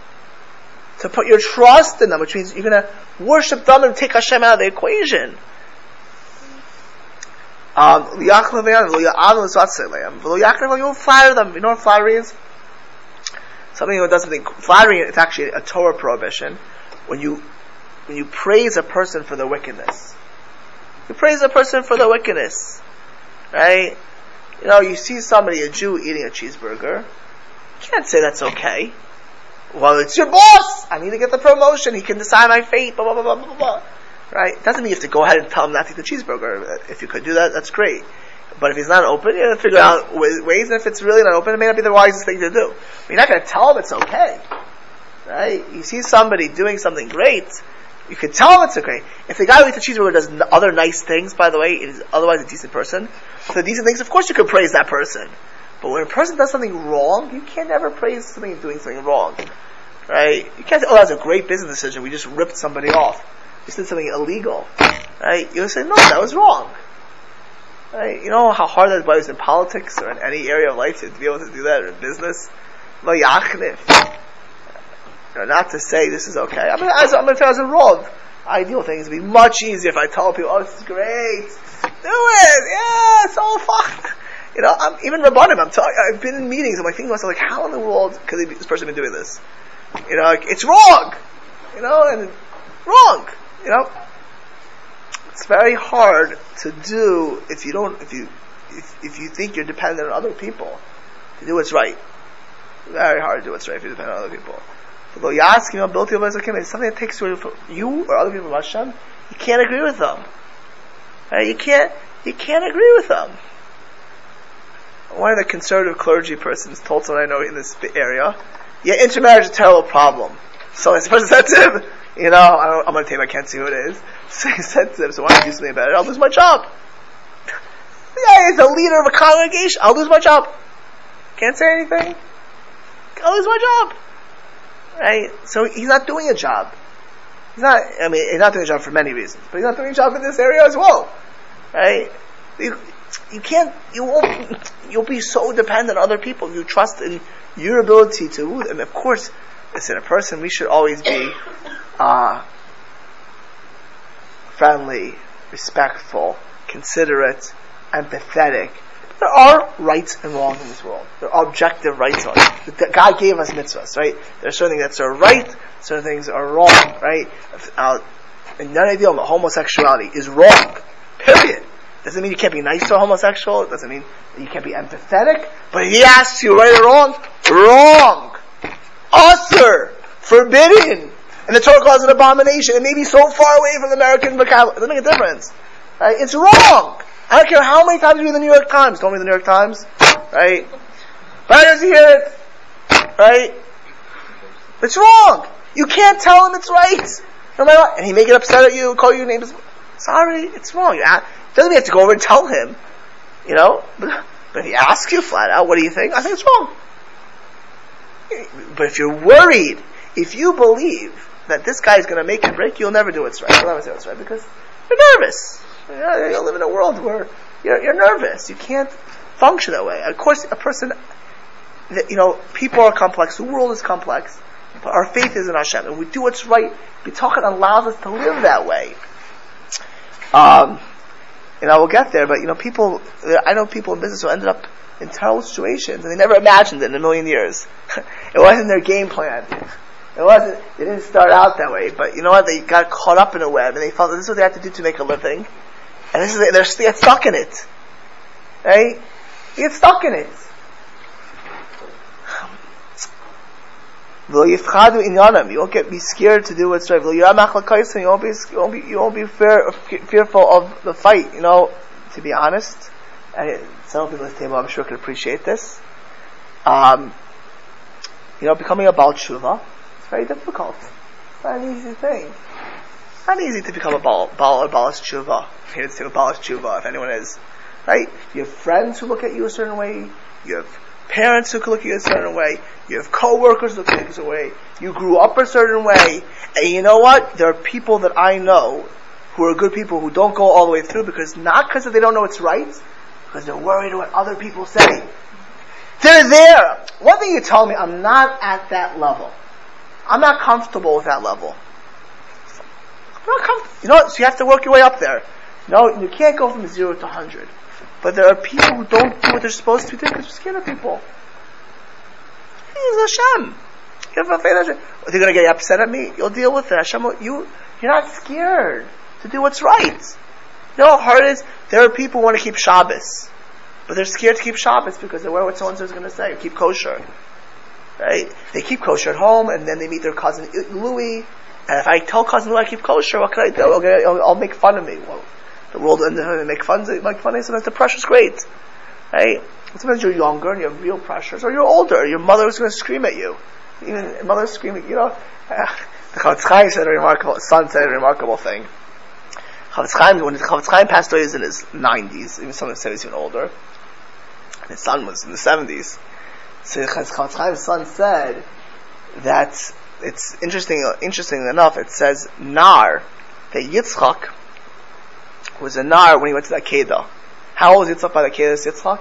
A: to put your trust in them, which means you're going to worship them and take Hashem out of the equation. Um, you don't flatter them. You know what flattery is? Something that does something. Flattery, it's actually a Torah prohibition. When you, when you praise a person for their wickedness. You praise a person for their wickedness. Right? You know, you see somebody, a Jew, eating a cheeseburger. You can't say that's okay. Well, it's your boss! I need to get the promotion. He can decide my fate. Blah, blah, blah, blah, blah. Right? Doesn't mean you have to go ahead and tell him not to eat the cheeseburger. If you could do that, that's great. But if he's not open, you have to figure out ways, and if it's really not open, it may not be the wisest thing to do. But you're not going to tell him it's okay. Right? You see somebody doing something great, you can tell it's okay. If the guy who eats the cheeseburger does other nice things, by the way, is otherwise a decent person, so decent things, of course you can praise that person. But when a person does something wrong, you can't ever praise something doing something wrong. Right? You can't say, oh, that's a great business decision, we just ripped somebody off you did something illegal, right? You say, no, that was wrong. Right? You know how hard that is in politics or in any area of life to be able to do that or in business? Yachnif. You know, not to say this is okay. I mean, as, I'm going to as a role, ideal things would be much easier if I tell people, oh, this is great. Do it! Yeah, it's all fun. You know, I'm, even Rabbanim, I'm telling I've been in meetings, I'm like thinking to myself, like, how in the world could this person been doing this? You know, like, it's wrong! You know, and wrong! you know, it's very hard to do if you don't, if you, if, if you think you're dependent on other people to do what's right. Very hard to do what's right if you're dependent on other people. Although you ask him ability of it's something that takes away from you or other people from Hashem, you can't agree with them. Right? You can't, you can't agree with them. One of the conservative clergy persons told someone I know in this area, yeah, intermarriage is a terrible problem. So this person said him, you know, I am going to take, I can't see who it is. *laughs* So he said to them, so why don't you do something about it? I'll lose my job. *laughs* Yeah, he's a leader of a congregation. I'll lose my job. Can't say anything. I'll lose my job. Right? So he's not doing a job. He's not, I mean, he's not doing a job for many reasons, but he's not doing a job in this area as well. Right? You, you can't, you won't, you'll be so dependent on other people. You trust in your ability to, and of course, listen, a person, we should always be uh, friendly, respectful, considerate, empathetic, There are rights and wrongs in this world. There are objective rights. God gave us mitzvahs, right? There are certain things that are right, certain things are wrong, right? Uh, and none of the homosexuality is wrong. Period. Doesn't mean you can't be nice to a homosexual. It doesn't mean you can't be empathetic. But he asks you right or wrong, wrong. Usher. Forbidden. And the Torah calls it abomination. It may be so far away from the American vocabulary. It doesn't make a difference. Right? It's wrong. I don't care how many times you read the New York Times. Don't read the New York Times. Right? But I just hear it. Right? It's wrong. You can't tell him it's right. No matter what. And he may get upset at you, call you names. Sorry, it's wrong. Doesn't mean you have to go over and tell him. You know? But, but if he asks you flat out, what do you think? I think it's wrong. But if you're worried, if you believe that this guy is going to make it break, you'll never do what's right. You'll never do what's right because you're nervous. You, live in a world where you're, you're nervous. You can't function that way. Of course, a person, you know, people are complex. The world is complex. But our faith is in Hashem, and we do what's right. Bitachon allows us to live that way. Um, and I will get there, but you know, people, I know people in business who ended up in terrible situations, and they never imagined it in a million years. *laughs* it wasn't their game plan. It wasn't, they didn't start out that way, but you know what, they got caught up in a web, and they felt that this is what they had to do to make a living, and this is, they're, they get stuck in it. Right? You get stuck in it. You won't get be scared to do what's right. You won't be you won't be you won't be fear, fearful of the fight. You know, to be honest, I, some people at this table I'm sure could appreciate this. Um, you know, becoming a Baal Tshuva, it's very difficult. It's not an easy thing. Not easy to become a Baal, Baal or Baal Tshuva. Here it's Baal Tshuva, if anyone is. Right? You have friends who look at you a certain way. You have parents who look at you a certain way. You have coworkers who look at you a certain way. You grew up a certain way. And you know what? There are people that I know who are good people who don't go all the way through because not because they don't know it's right, because they're worried what other people say. They're there. One thing you tell me, I'm not at that level. I'm not comfortable with that level. Not. You know? So you have to work your way up there. No, you can't go from zero to hundred. But there are people who don't do what they're supposed to do because they're scared of people. He's Hashem. You have a faith Hashem. Are they going to get upset at me? You'll deal with it. Hashem, you, you're not scared to do what's right. You know how hard it is? There are people who want to keep Shabbos. But they're scared to keep Shabbos because they worry what so and so is going to say. Keep kosher. Right? They keep kosher at home and then they meet their cousin Louis. And if I tell Louis I keep kosher, what can I do? I'll, I'll make fun of me. Well, the world and they make fun, of make fun of. Sometimes the pressure's great. Right? Sometimes you're younger and you have real pressures, or you're older. Your mother is going to scream at you. Even mother's screaming, you know. *laughs* the Chofetz Chaim said a remarkable, son said a remarkable thing. Chofetz Chaim, when Chofetz Chaim passed away, he was in his 90s. Even some said he's even older. And his son was in the 70s. So Chofetz Chaim's son said that it's interesting, interesting enough, it says Nar, that Yitzchak was a Nar when he went to the Akedah. How old was Yitzchak by the Akedah Yitzchak?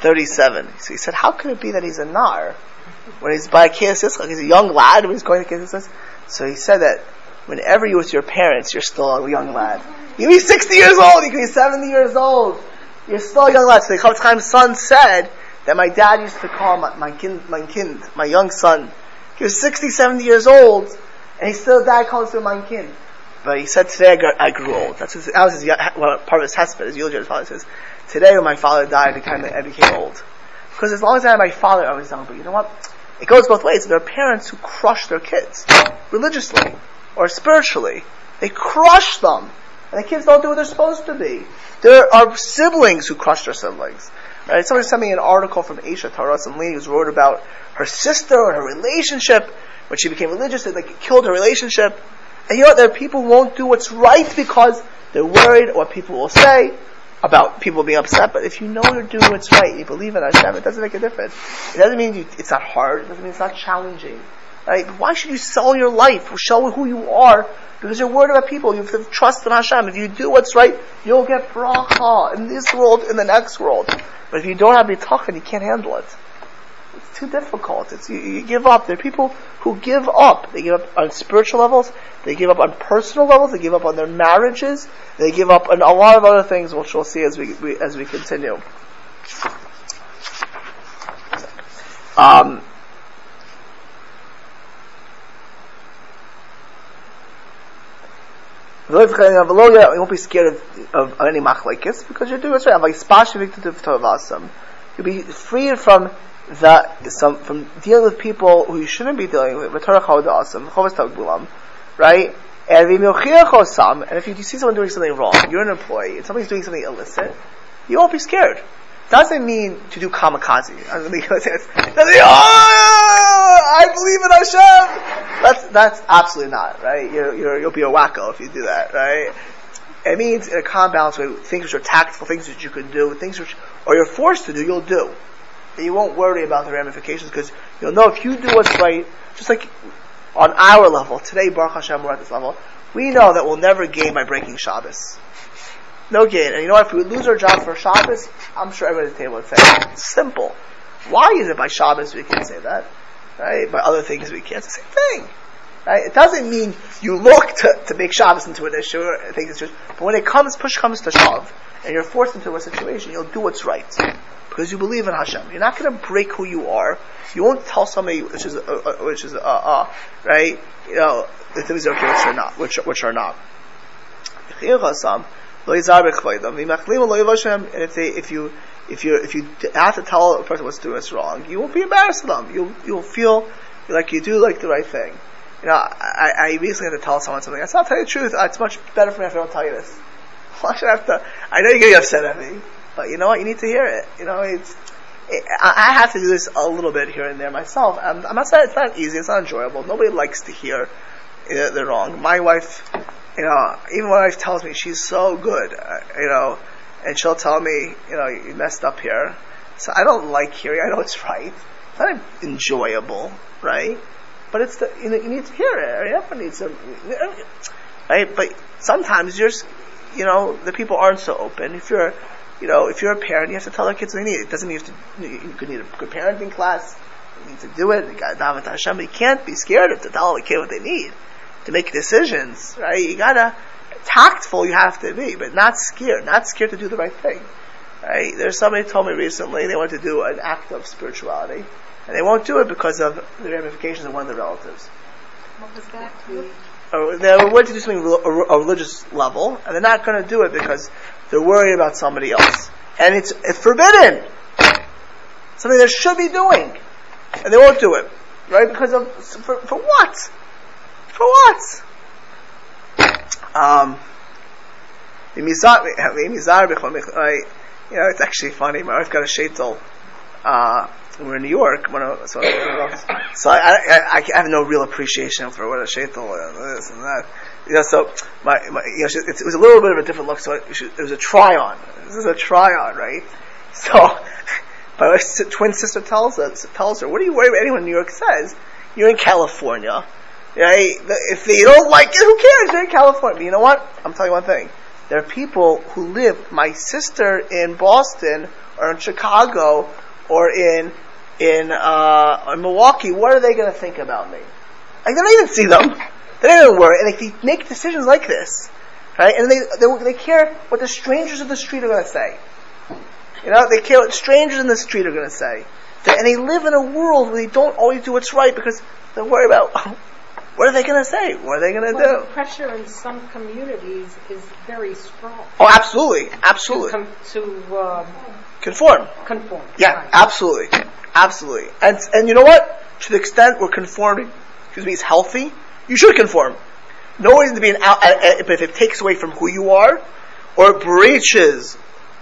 A: 37. So he said, how could it be that he's a Nar? When he's by Akedah Yitzchak, he's a young lad when he's going to Akedah So he said that whenever you're with your parents, you're still a young lad. You can be 60 years old, you can be 70 years old. You're still a young lad. So the Chofetz Chaim's son said that my dad used to call my, my kind, my kind, my young son. He was 60, 70 years old, and he still died calling him my kind. But he said, today I, got, I grew old. That's his, that was his, well, part of his hesped, his eulogy. His father says, today when my father died, I became old. Because as long as I had my father, I was young. But you know what? It goes both ways. There are parents who crush their kids religiously or spiritually. They crush them, and the kids don't do what they're supposed to be. There are siblings who crush their siblings. Right? Somebody sent me an article from Torah, some lady who wrote about her sister and her relationship. When she became religious, it like killed her relationship. And you know? There are people who won't do what's right because they're worried what people will say about people being upset. But if you know you're doing what's right, you believe in Hashem, it doesn't make a difference. It doesn't mean you, it's not hard. It doesn't mean it's not challenging. Right? Why should you sell your life, show who you are, because you're worried about people? You have to trust in Hashem. If you do what's right, you'll get bracha in this world, in the next world. But if you don't have bitachon, you can't handle it. It's too difficult. It's, you, you give up. There are people who give up. They give up on spiritual levels. They give up on personal levels. They give up on their marriages. They give up on a lot of other things, which we'll see as we, we as we continue. Um, you won't be scared of, of any machlekes because you're doing what's right. You'll be freed from the some from dealing with people who you shouldn't be dealing with. Right? And and if you see someone doing something wrong, you're an employee, and somebody's doing something illicit, you won't be scared. Doesn't mean to do kamikaze. Oh, I believe in Hashem. That's that's absolutely not right. You're, you're, you'll be a wacko if you do that, right? It means in a calm, balanced way, things which are tactful, things that you can do, things which, or you're forced to do, you'll do. And you won't worry about the ramifications because you'll know if you do what's right, just like on our level, today, Baruch Hashem, we're at this level, we know that we'll never gain by breaking Shabbos. No gain. And you know what? If we lose our job for Shabbos, I'm sure everybody at the table would say, simple. Why is it by Shabbos we can't say that? Right? By other things we can't. It's the same thing. Right? It doesn't mean you look to, to make Shabbos into an issue, or things but when it comes, push comes to shove, and you're forced into a situation, you'll do what's right. Because you believe in Hashem. You're not going to break who you are. You won't tell somebody which is, uh, uh, which is, uh, uh, right? You know, the things are okay, which are not, which, which are not. And if they, if you, if you, if you have to tell a person what's doing what's wrong, you won't be embarrassed to them. You'll, you'll feel like you do like the right thing. You know, I, I recently had to tell someone something. I said, I'll tell you the truth. It's much better for me if I don't tell you this. *laughs* Why should I have to? I know you're getting upset at me, but you know what? You need to hear it. You know, it's. It, I have to do this a little bit here and there myself. I'm, I'm not saying it's not easy. It's not enjoyable. Nobody likes to hear they're wrong. My wife you know, even my wife tells me she's so good, uh, you know, and she'll tell me, you know, you messed up here. So I don't like hearing. I know it's right. It's not enjoyable, right? But it's the you know you need to hear it. Everyone needs to, right? But sometimes you're, you know, the people aren't so open. If you're, you know, if you're a parent, you have to tell the kids what they need. It doesn't mean you to. You could need a good parenting class. You need to do it. You got to Hashem. But you can't be scared of to tell the kid what they need to make decisions, right? You gotta, tactful you have to be, but not scared, not scared to do the right thing. Right? There's somebody told me recently they want to do an act of spirituality, and they won't do it because of the ramifications of one of the relatives.
B: What was that?
A: Or they want to do something a religious level, and they're not going to do it because they're worried about somebody else, and it's, it's forbidden. Something they should be doing, and they won't do it, right? Because of for, for what? For what? Um, you know, it's actually funny. My wife got a shaitel. Uh, we're in New York. Of, so, so I, I, I, have no real appreciation for what a shaitel is and that. You know, so my, my you know, it, was a little bit of a different look. So it, it was a try on. This is a try on, right? So *laughs* my twin sister tells us tells her, "What are you worried about?" Anyone in New York says you're in California. Right? If they don't like it, who cares? They're in California. But you know what? I'm telling you one thing. There are people who live, my sister in Boston, or in Chicago, or in, in, uh, in Milwaukee, what are they going to think about me? Like, they don't even see them. They don't even worry. And like, they make decisions like this. Right? And they, they, they care what the strangers of the street are going to say. You know, they care what strangers in the street are going to say. And they live in a world where they don't always do what's right because they worry about what are they going to say? What are they going to
B: well,
A: do?
B: The pressure in some communities is very strong.
A: Oh, absolutely, absolutely.
B: To, com- to um,
A: conform.
B: Conform.
A: Yeah,
B: right.
A: absolutely, absolutely. And and you know what? To the extent we're conforming, excuse me, is healthy. You should conform. No reason to be an out, but if it takes away from who you are, or breaches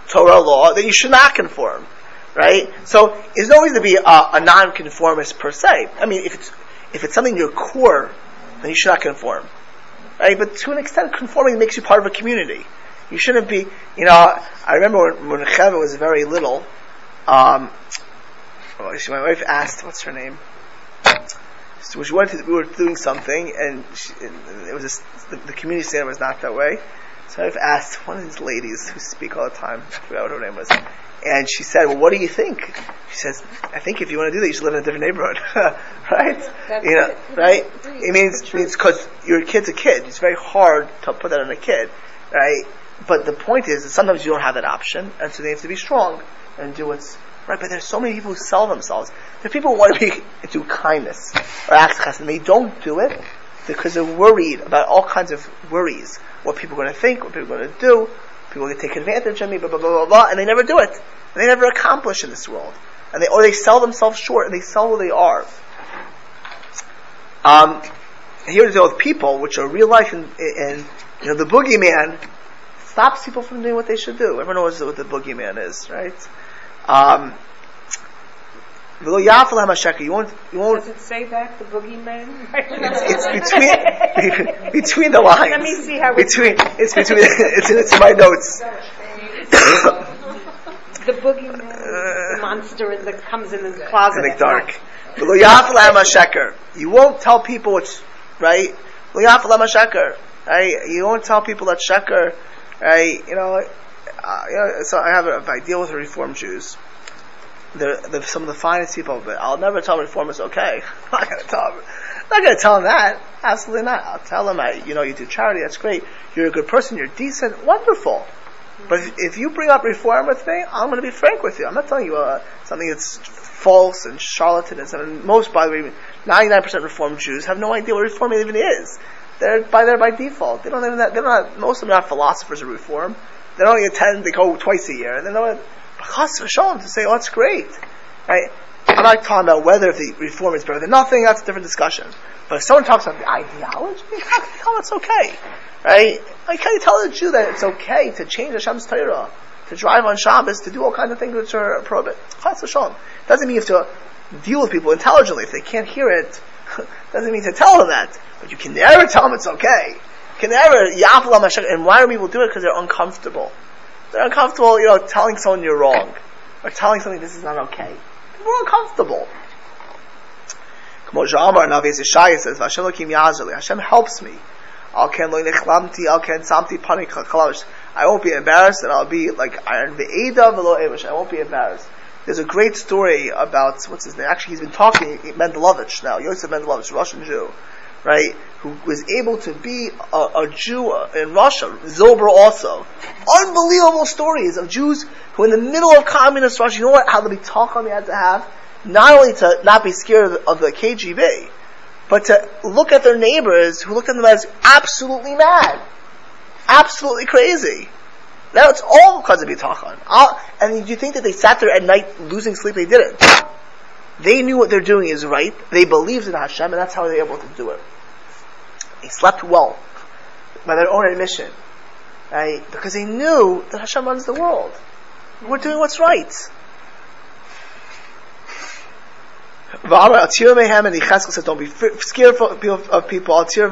A: Torah law, then you should not conform right? So there's no reason to be a, a non-conformist per se. I mean, if it's if it's something your core, then you should not conform. Right? But to an extent, conforming makes you part of a community. You shouldn't be, you know, I remember when, Cheva was very little, um, my wife asked, what's her name? So she wanted to, we were doing something, and, she, and it was just, the, the community center was not that way. So I've asked one of these ladies who speak all the time, I forgot what her name was, and she said, well, what do you think? She says, I think if you want to do that, you should live in a different neighborhood. *laughs* right?
B: That's
A: you know,
B: it.
A: right? It means, means cause your kid's a kid. It's very hard to put that on a kid. Right? but the point is that sometimes you don't have that option, and so they have to be strong and do what's right. But there's so many people who sell themselves. There are people who want to be, *laughs* do kindness or acts and they don't do it because they're worried about all kinds of worries. What people are going to think, what people are going to do, people to take advantage of me, blah, blah, blah, blah, blah, and they never do it. And they never accomplish in this world. And they, or they sell themselves short and they sell who they are. Um, here to deal with people, which are real life and, and you know, the boogeyman stops people from doing what they should do. Everyone knows what the boogeyman is, right? Um, you won't, you won't.
B: Does it say that the boogeyman?
A: it's, between between the lines.
B: Let me see how
A: between it's between it's in, it's in my notes.
B: the boogeyman, the monster the, comes in the closet
A: in the dark. You won't tell people what's right. Right? You won't tell people that sheker. Right? You know. Uh, you know, so I have a, I deal with Reform Jews. They're, they're some of the finest people, but I'll never tell them Reform is okay. *laughs* I'm not going to tell them. I'm not going to tell them that. Absolutely not. I'll tell them, I, you know, you do charity. That's great. You're a good person. You're decent. Wonderful. But if, you bring up reform with me, I'm going to be frank with you. I'm not telling you uh, something that's false and charlatanism. And most, by the way, 99% reform Jews have no idea what reform even is. They're by there by default. They don't even. That. They're not. Most of them are not philosophers of reform. They don't attend. They go twice a year. They know Chas v'shalom to say, oh, that's great, right? I'm not talking about whether the reform is better than nothing. That's a different discussion. But if someone talks about the ideology, how it's okay, right? How can you tell a Jew that it's okay to change Hashem's Torah, to drive on Shabbos, to do all kinds of things which are prohibited? Chas v'shalom doesn't mean you have to deal with people intelligently. If they can't hear it, *laughs* doesn't mean to tell them that. But you can never tell them it's okay. You can never and why do people do it? Because they're uncomfortable. They're uncomfortable, you know, telling someone you're wrong. Or telling something this is not okay. People are uncomfortable. Hashem helps me. I won't be embarrassed and I'll be like iron I won't be embarrassed. There's a great story about, what's his name? Actually, he's been talking, Mendelevich now, Yosef Mendelevich, Russian Jew right, who was able to be a, a Jew in Russia, Zilber also. Unbelievable stories of Jews who in the middle of communist Russia, you know what, how the talk on they had to have? Not only to not be scared of the, KGB, but to look at their neighbors who looked at them as absolutely mad. Absolutely crazy. Now it's all because of Bitachon. Uh, and do you think that they sat there at night losing sleep? They didn't. They knew what they're doing is right. They believed in Hashem, and that's how they were able to do it. They slept well by their own admission, right? Because they knew that Hashem runs the world. We're doing what's right. and said, don't be scared of people. Also,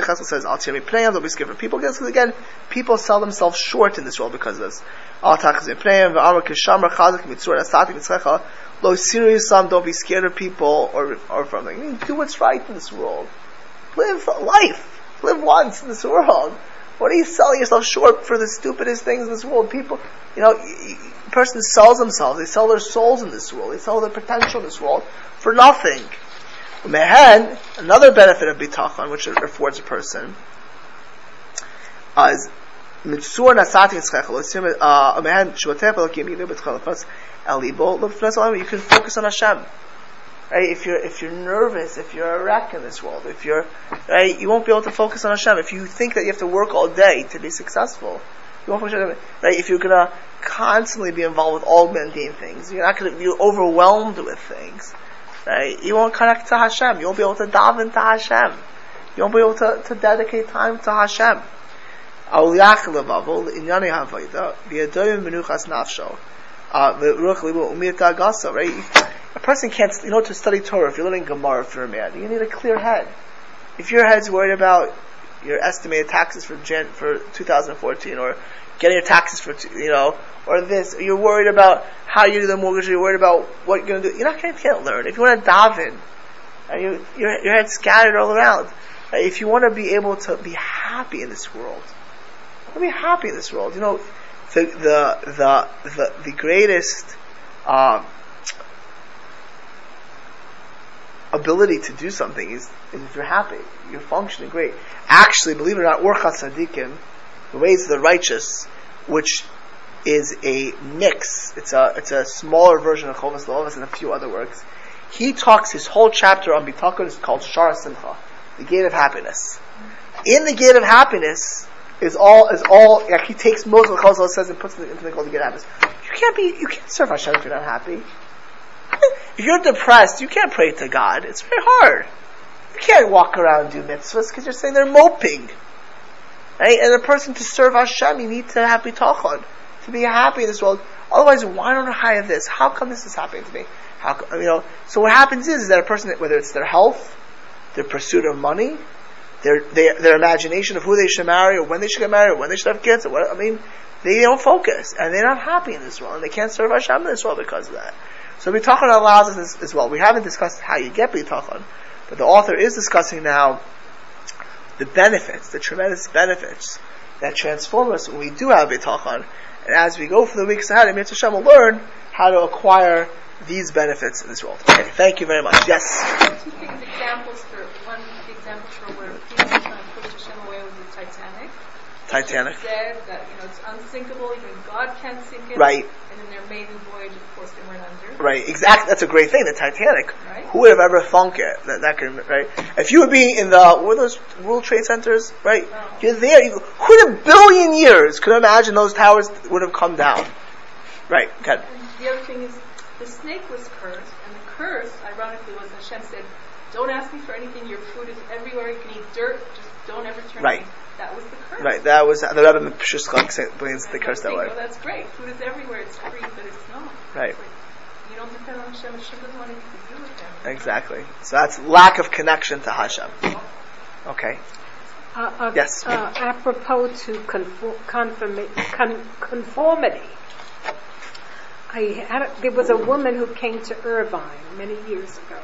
A: Cheskel says, don't be scared of people. Because again, people sell themselves short in this world because of this. Don't be scared of people or or from them. Do what's right in this world. Live life. Live once in this world. What are you selling yourself short for the stupidest things in this world? People, you know, person sells themselves. They sell their souls in this world. They sell their potential in this world for nothing. Mehen, another benefit of bitachon, which it affords a person, is mitzur nasati uh. You can focus on Hashem. Right? If you're if you're nervous, if you're a wreck in this world, if you're right, you won't be able to focus on Hashem. If you think that you have to work all day to be successful, you won't focus on Hashem. Right? If you're gonna constantly be involved with all mundane things, you're not gonna be overwhelmed with things. Right? You won't connect to Hashem. You won't be able to daven to Hashem. You won't be able to, to dedicate time to Hashem. Uh, right? A person can't, you know, to study Torah, if you're learning Gemara, if you're a man, you need a clear head. If your head's worried about your estimated taxes for Jan, for 2014, or getting your taxes for, you know, or this, or you're worried about how you do the mortgage, or you're worried about what you're going to do, you're not going to learn. If you want to daven, and you, your, your head's scattered all around, if you want to be able to be happy in this world, to be happy in this world. You know, the the the the, the greatest um, ability to do something is, is if you're happy, you're functioning great. Actually, believe it or not, Orchat Tzadikim, the ways of the righteous, which is a mix. It's a it's a smaller version of Chovas Levavos and a few other works. He talks his whole chapter on Bitachon is called Shara Simcha, the gate of happiness. In the gate of happiness is all is all like he takes most of Chovas says and puts it into the gate of happiness. You can't be you can't serve Hashem if you're not happy. *laughs* If you're depressed, you can't pray to God. It's very hard. You can't walk around and do mitzvahs because you're saying they're moping. Right? And a person to serve Hashem, you need to have bitachon to be happy in this world. Otherwise, why don't I have this? How come this is happening to me? How you know? So what happens is, is that a person, whether it's their health, their pursuit of money, their, their their imagination of who they should marry, or when they should get married, or when they should have kids, or what, I mean, they don't focus, and they're not happy in this world, and they can't serve Hashem in this world because of that. So bitachon allows us as, as well. We haven't discussed how you get bitachon, but the author is discussing now the benefits, the tremendous benefits that transform us when we do have bitachon, and as we go for the weeks ahead, Emir Hashem will learn how to acquire these benefits in this world. Okay, thank you very much. Yes?
C: Two things, examples for, one example for where people trying to push Hashem away was the Titanic.
A: Titanic.
C: Said that, you know, it's unsinkable, even God can't sink it.
A: Right.
C: And in their maiden voyage, of course, they went under.
A: Right, exactly. That's a great thing. The Titanic.
C: Right.
A: Who would have ever thunk it? That that could right. If you would be in the were those World Trade Centers, right?
C: Oh.
A: You're there. You, who in a billion years could imagine those towers would have come down? Right.
C: And the other thing is, the snake was cursed, and the curse, ironically, was Hashem said, "Don't ask me for anything. Your food is everywhere. You can eat dirt. Just don't ever turn."
A: Right.
C: away." That was the curse.
A: Right. That was the Rebbe Pshuskak explains the curse that way.
C: Well, that's great. Food is everywhere. It's free, but it's not.
A: Right.
C: But depend on Hashem. Hashem doesn't want anything to do with them.
A: Exactly. So that's lack of connection to Hashem. Okay.
B: Uh, uh,
A: Yes.
B: Uh, apropos to conform, conformi- con- conformity, I had a, there was a woman who came to Irvine many years ago.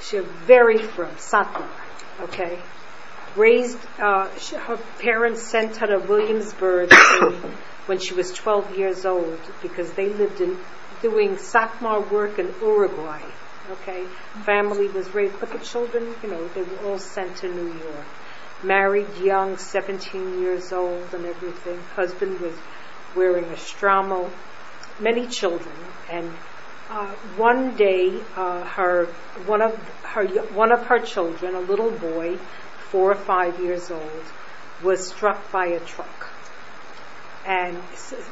B: She very from Satmar, okay. Raised, uh, she, her parents sent her to Williamsburg *coughs* when she was 12 years old because they lived in doing Satmar work in Uruguay. Okay, family was raised, but the children, you know, they were all sent to New York married young, 17 years old and everything. Husband was wearing a stromo, many children. And uh, one day, uh, her one of her one of her children, a little boy, four or five years old, was struck by a truck and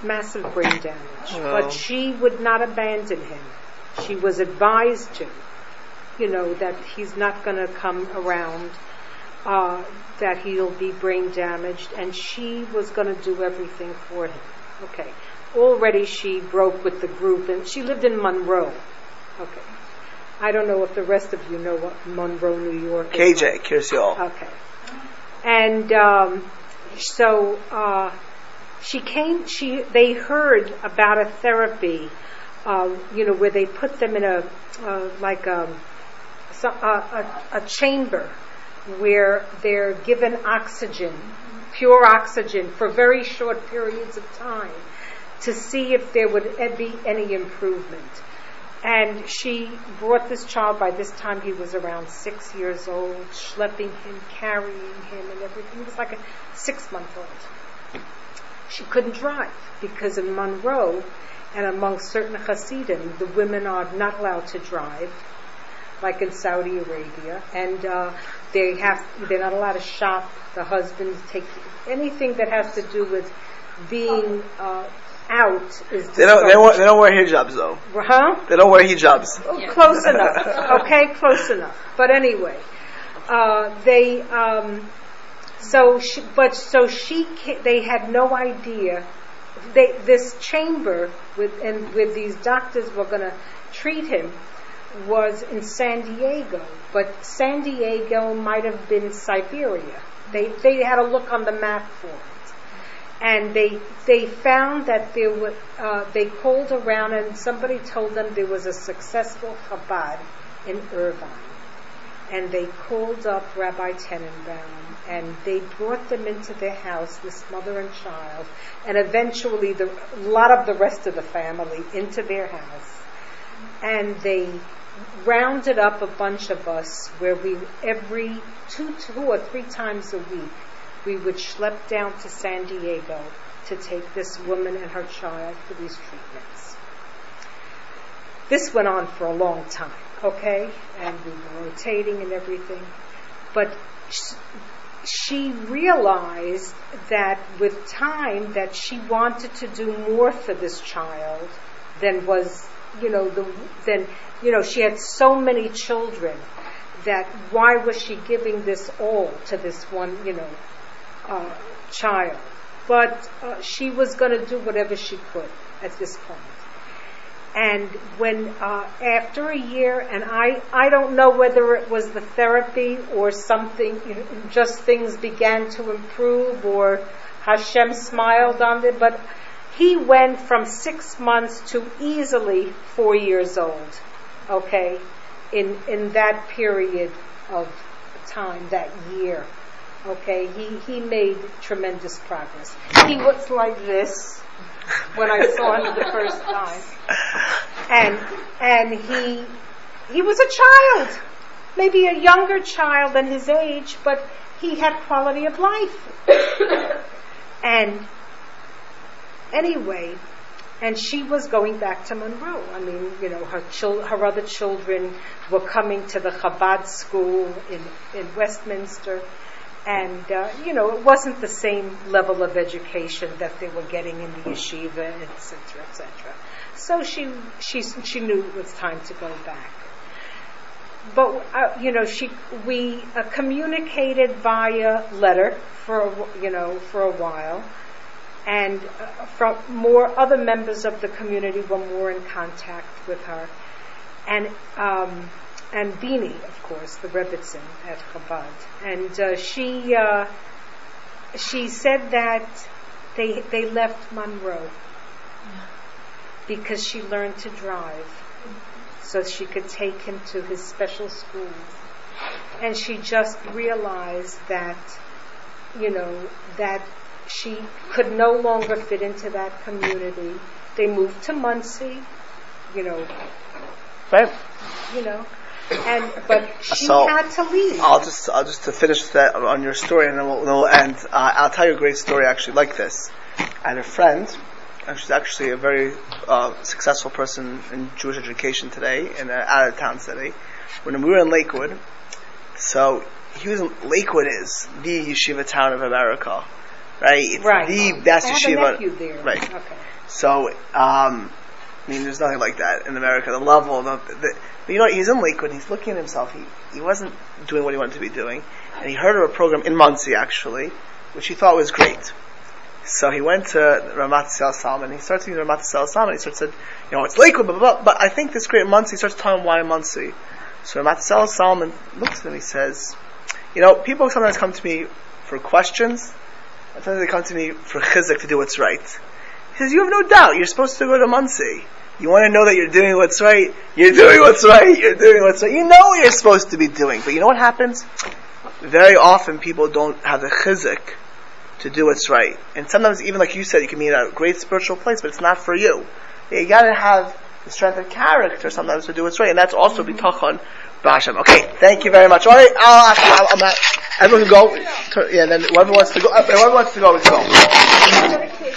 B: massive brain damage.
A: Oh.
B: But she would not abandon him. She was advised to, you know, that he's not going to come around uh, that he'll be brain damaged, and she was going to do everything for him. Okay. Already she broke with the group, and she lived in Monroe. Okay. I don't know if the rest of you know what Monroe, New York is.
A: KJ, Kiryas Joel.
B: Okay. And um, so uh, she came. She they heard about a therapy, uh, you know, where they put them in a uh, like a, so, a, a, a chamber where they're given oxygen, pure oxygen, for very short periods of time to see if there would be any improvement. And she brought this child, by this time he was around six years old, schlepping him, carrying him, and everything. He was like a six month old. She couldn't drive because in Monroe and among certain Hasidim, the women are not allowed to drive, like in Saudi Arabia, and uh, they have they're not allowed to shop. The husbands take anything that has to do with being uh, out is
A: They don't, they, don't, they don't wear hijabs though.
B: Huh?
A: They don't wear hijabs.
B: Oh, Close enough. *laughs* Okay, close enough. But anyway, uh, they um, so she, but so she, they had no idea. They this chamber with and with these doctors were going to treat him was in San Diego, but San Diego might have been Siberia. They they had a look on the map for it and they they found that there were uh, they called around and somebody told them there was a successful Chabad in Irvine, and they called up Rabbi Tenenbaum and they brought them into their house, this mother and child, and eventually the a lot of the rest of the family into their house, and they rounded up a bunch of us where we every two, two or three times a week we would schlep down to San Diego to take this woman and her child for these treatments. This went on for a long time, okay, and we were rotating and everything, but she realized that with time that she wanted to do more for this child than was you know the than you know she had so many children that why was she giving this all to this one you know uh, child? But uh, she was going to do whatever she could at this point and when uh, after a year, and I I don't know whether it was the therapy or something, you know, just things began to improve or Hashem smiled on it, but he went from six months to easily four years old. Okay, in in that period of time, that year. Okay, he he made tremendous progress. He was like this *laughs* when I saw him the first time. And and he he was a child, maybe a younger child than his age, but he had quality of life. *coughs* and anyway, and she was going back to Monroe. I mean, you know, her chil- her other children were coming to the Chabad school in in Westminster, and uh, you know it wasn't the same level of education that they were getting in the yeshiva, etc., etc. So she she she knew it was time to go back. But uh, you know, she we uh, communicated via letter for a, you know for a while, and uh, from more other members of the community were more in contact with her, and. Um, and Bini, of course, the Rebbitzin at Chabad. And uh, she uh, she said that they they left Monroe because she learned to drive, so she could take him to his special school. And she just realized that, you know, that she could no longer fit into that community. They moved to Monsey, you know. You know, and but she
A: So,
B: had to leave.
A: I'll just, I'll just to finish that on your story, and then we'll, we'll end. Uh, I'll tell you a great story actually like this. I had a friend, and she's actually a very uh, successful person in Jewish education today in an out of town city. When we were in Lakewood, so he was in, Lakewood is the yeshiva town of America, right? It's
B: Right.
A: the best
B: I have a
A: yeshiva, right?
B: Okay.
A: So, um, I mean, there's nothing like that in America. The level, the, the but you know, he's in Lakewood. He's looking at himself. He he wasn't doing what he wanted to be doing, and he heard of a program in Monsey actually, which he thought was great. So he went to Reb Mattis Salomon. He starts using Reb Mattis Salomon. He starts said, you know, it's Lakewood, blah, blah, blah, but I think this great Monsey. He starts telling him why Monsey. So Reb Mattis Salomon looks at him. He says, you know, people sometimes come to me for questions. And sometimes they come to me for chizuk to do what's right. He says, you have no doubt. You're supposed to go to Monsey. You want to know that you're doing what's right. You're doing what's right. You're doing what's right. You know what you're supposed to be doing. But you know what happens? Very often people don't have the chizuk to do what's right. And sometimes even like you said, you can be in a great spiritual place, but it's not for you. You gotta have the strength of character sometimes to do what's right. And that's also bitachon b'Hashem. Okay, thank you very much. All right, I'll ask you, I'm everyone can go. Yeah, then whoever wants to go, uh, whoever wants to go, we can go.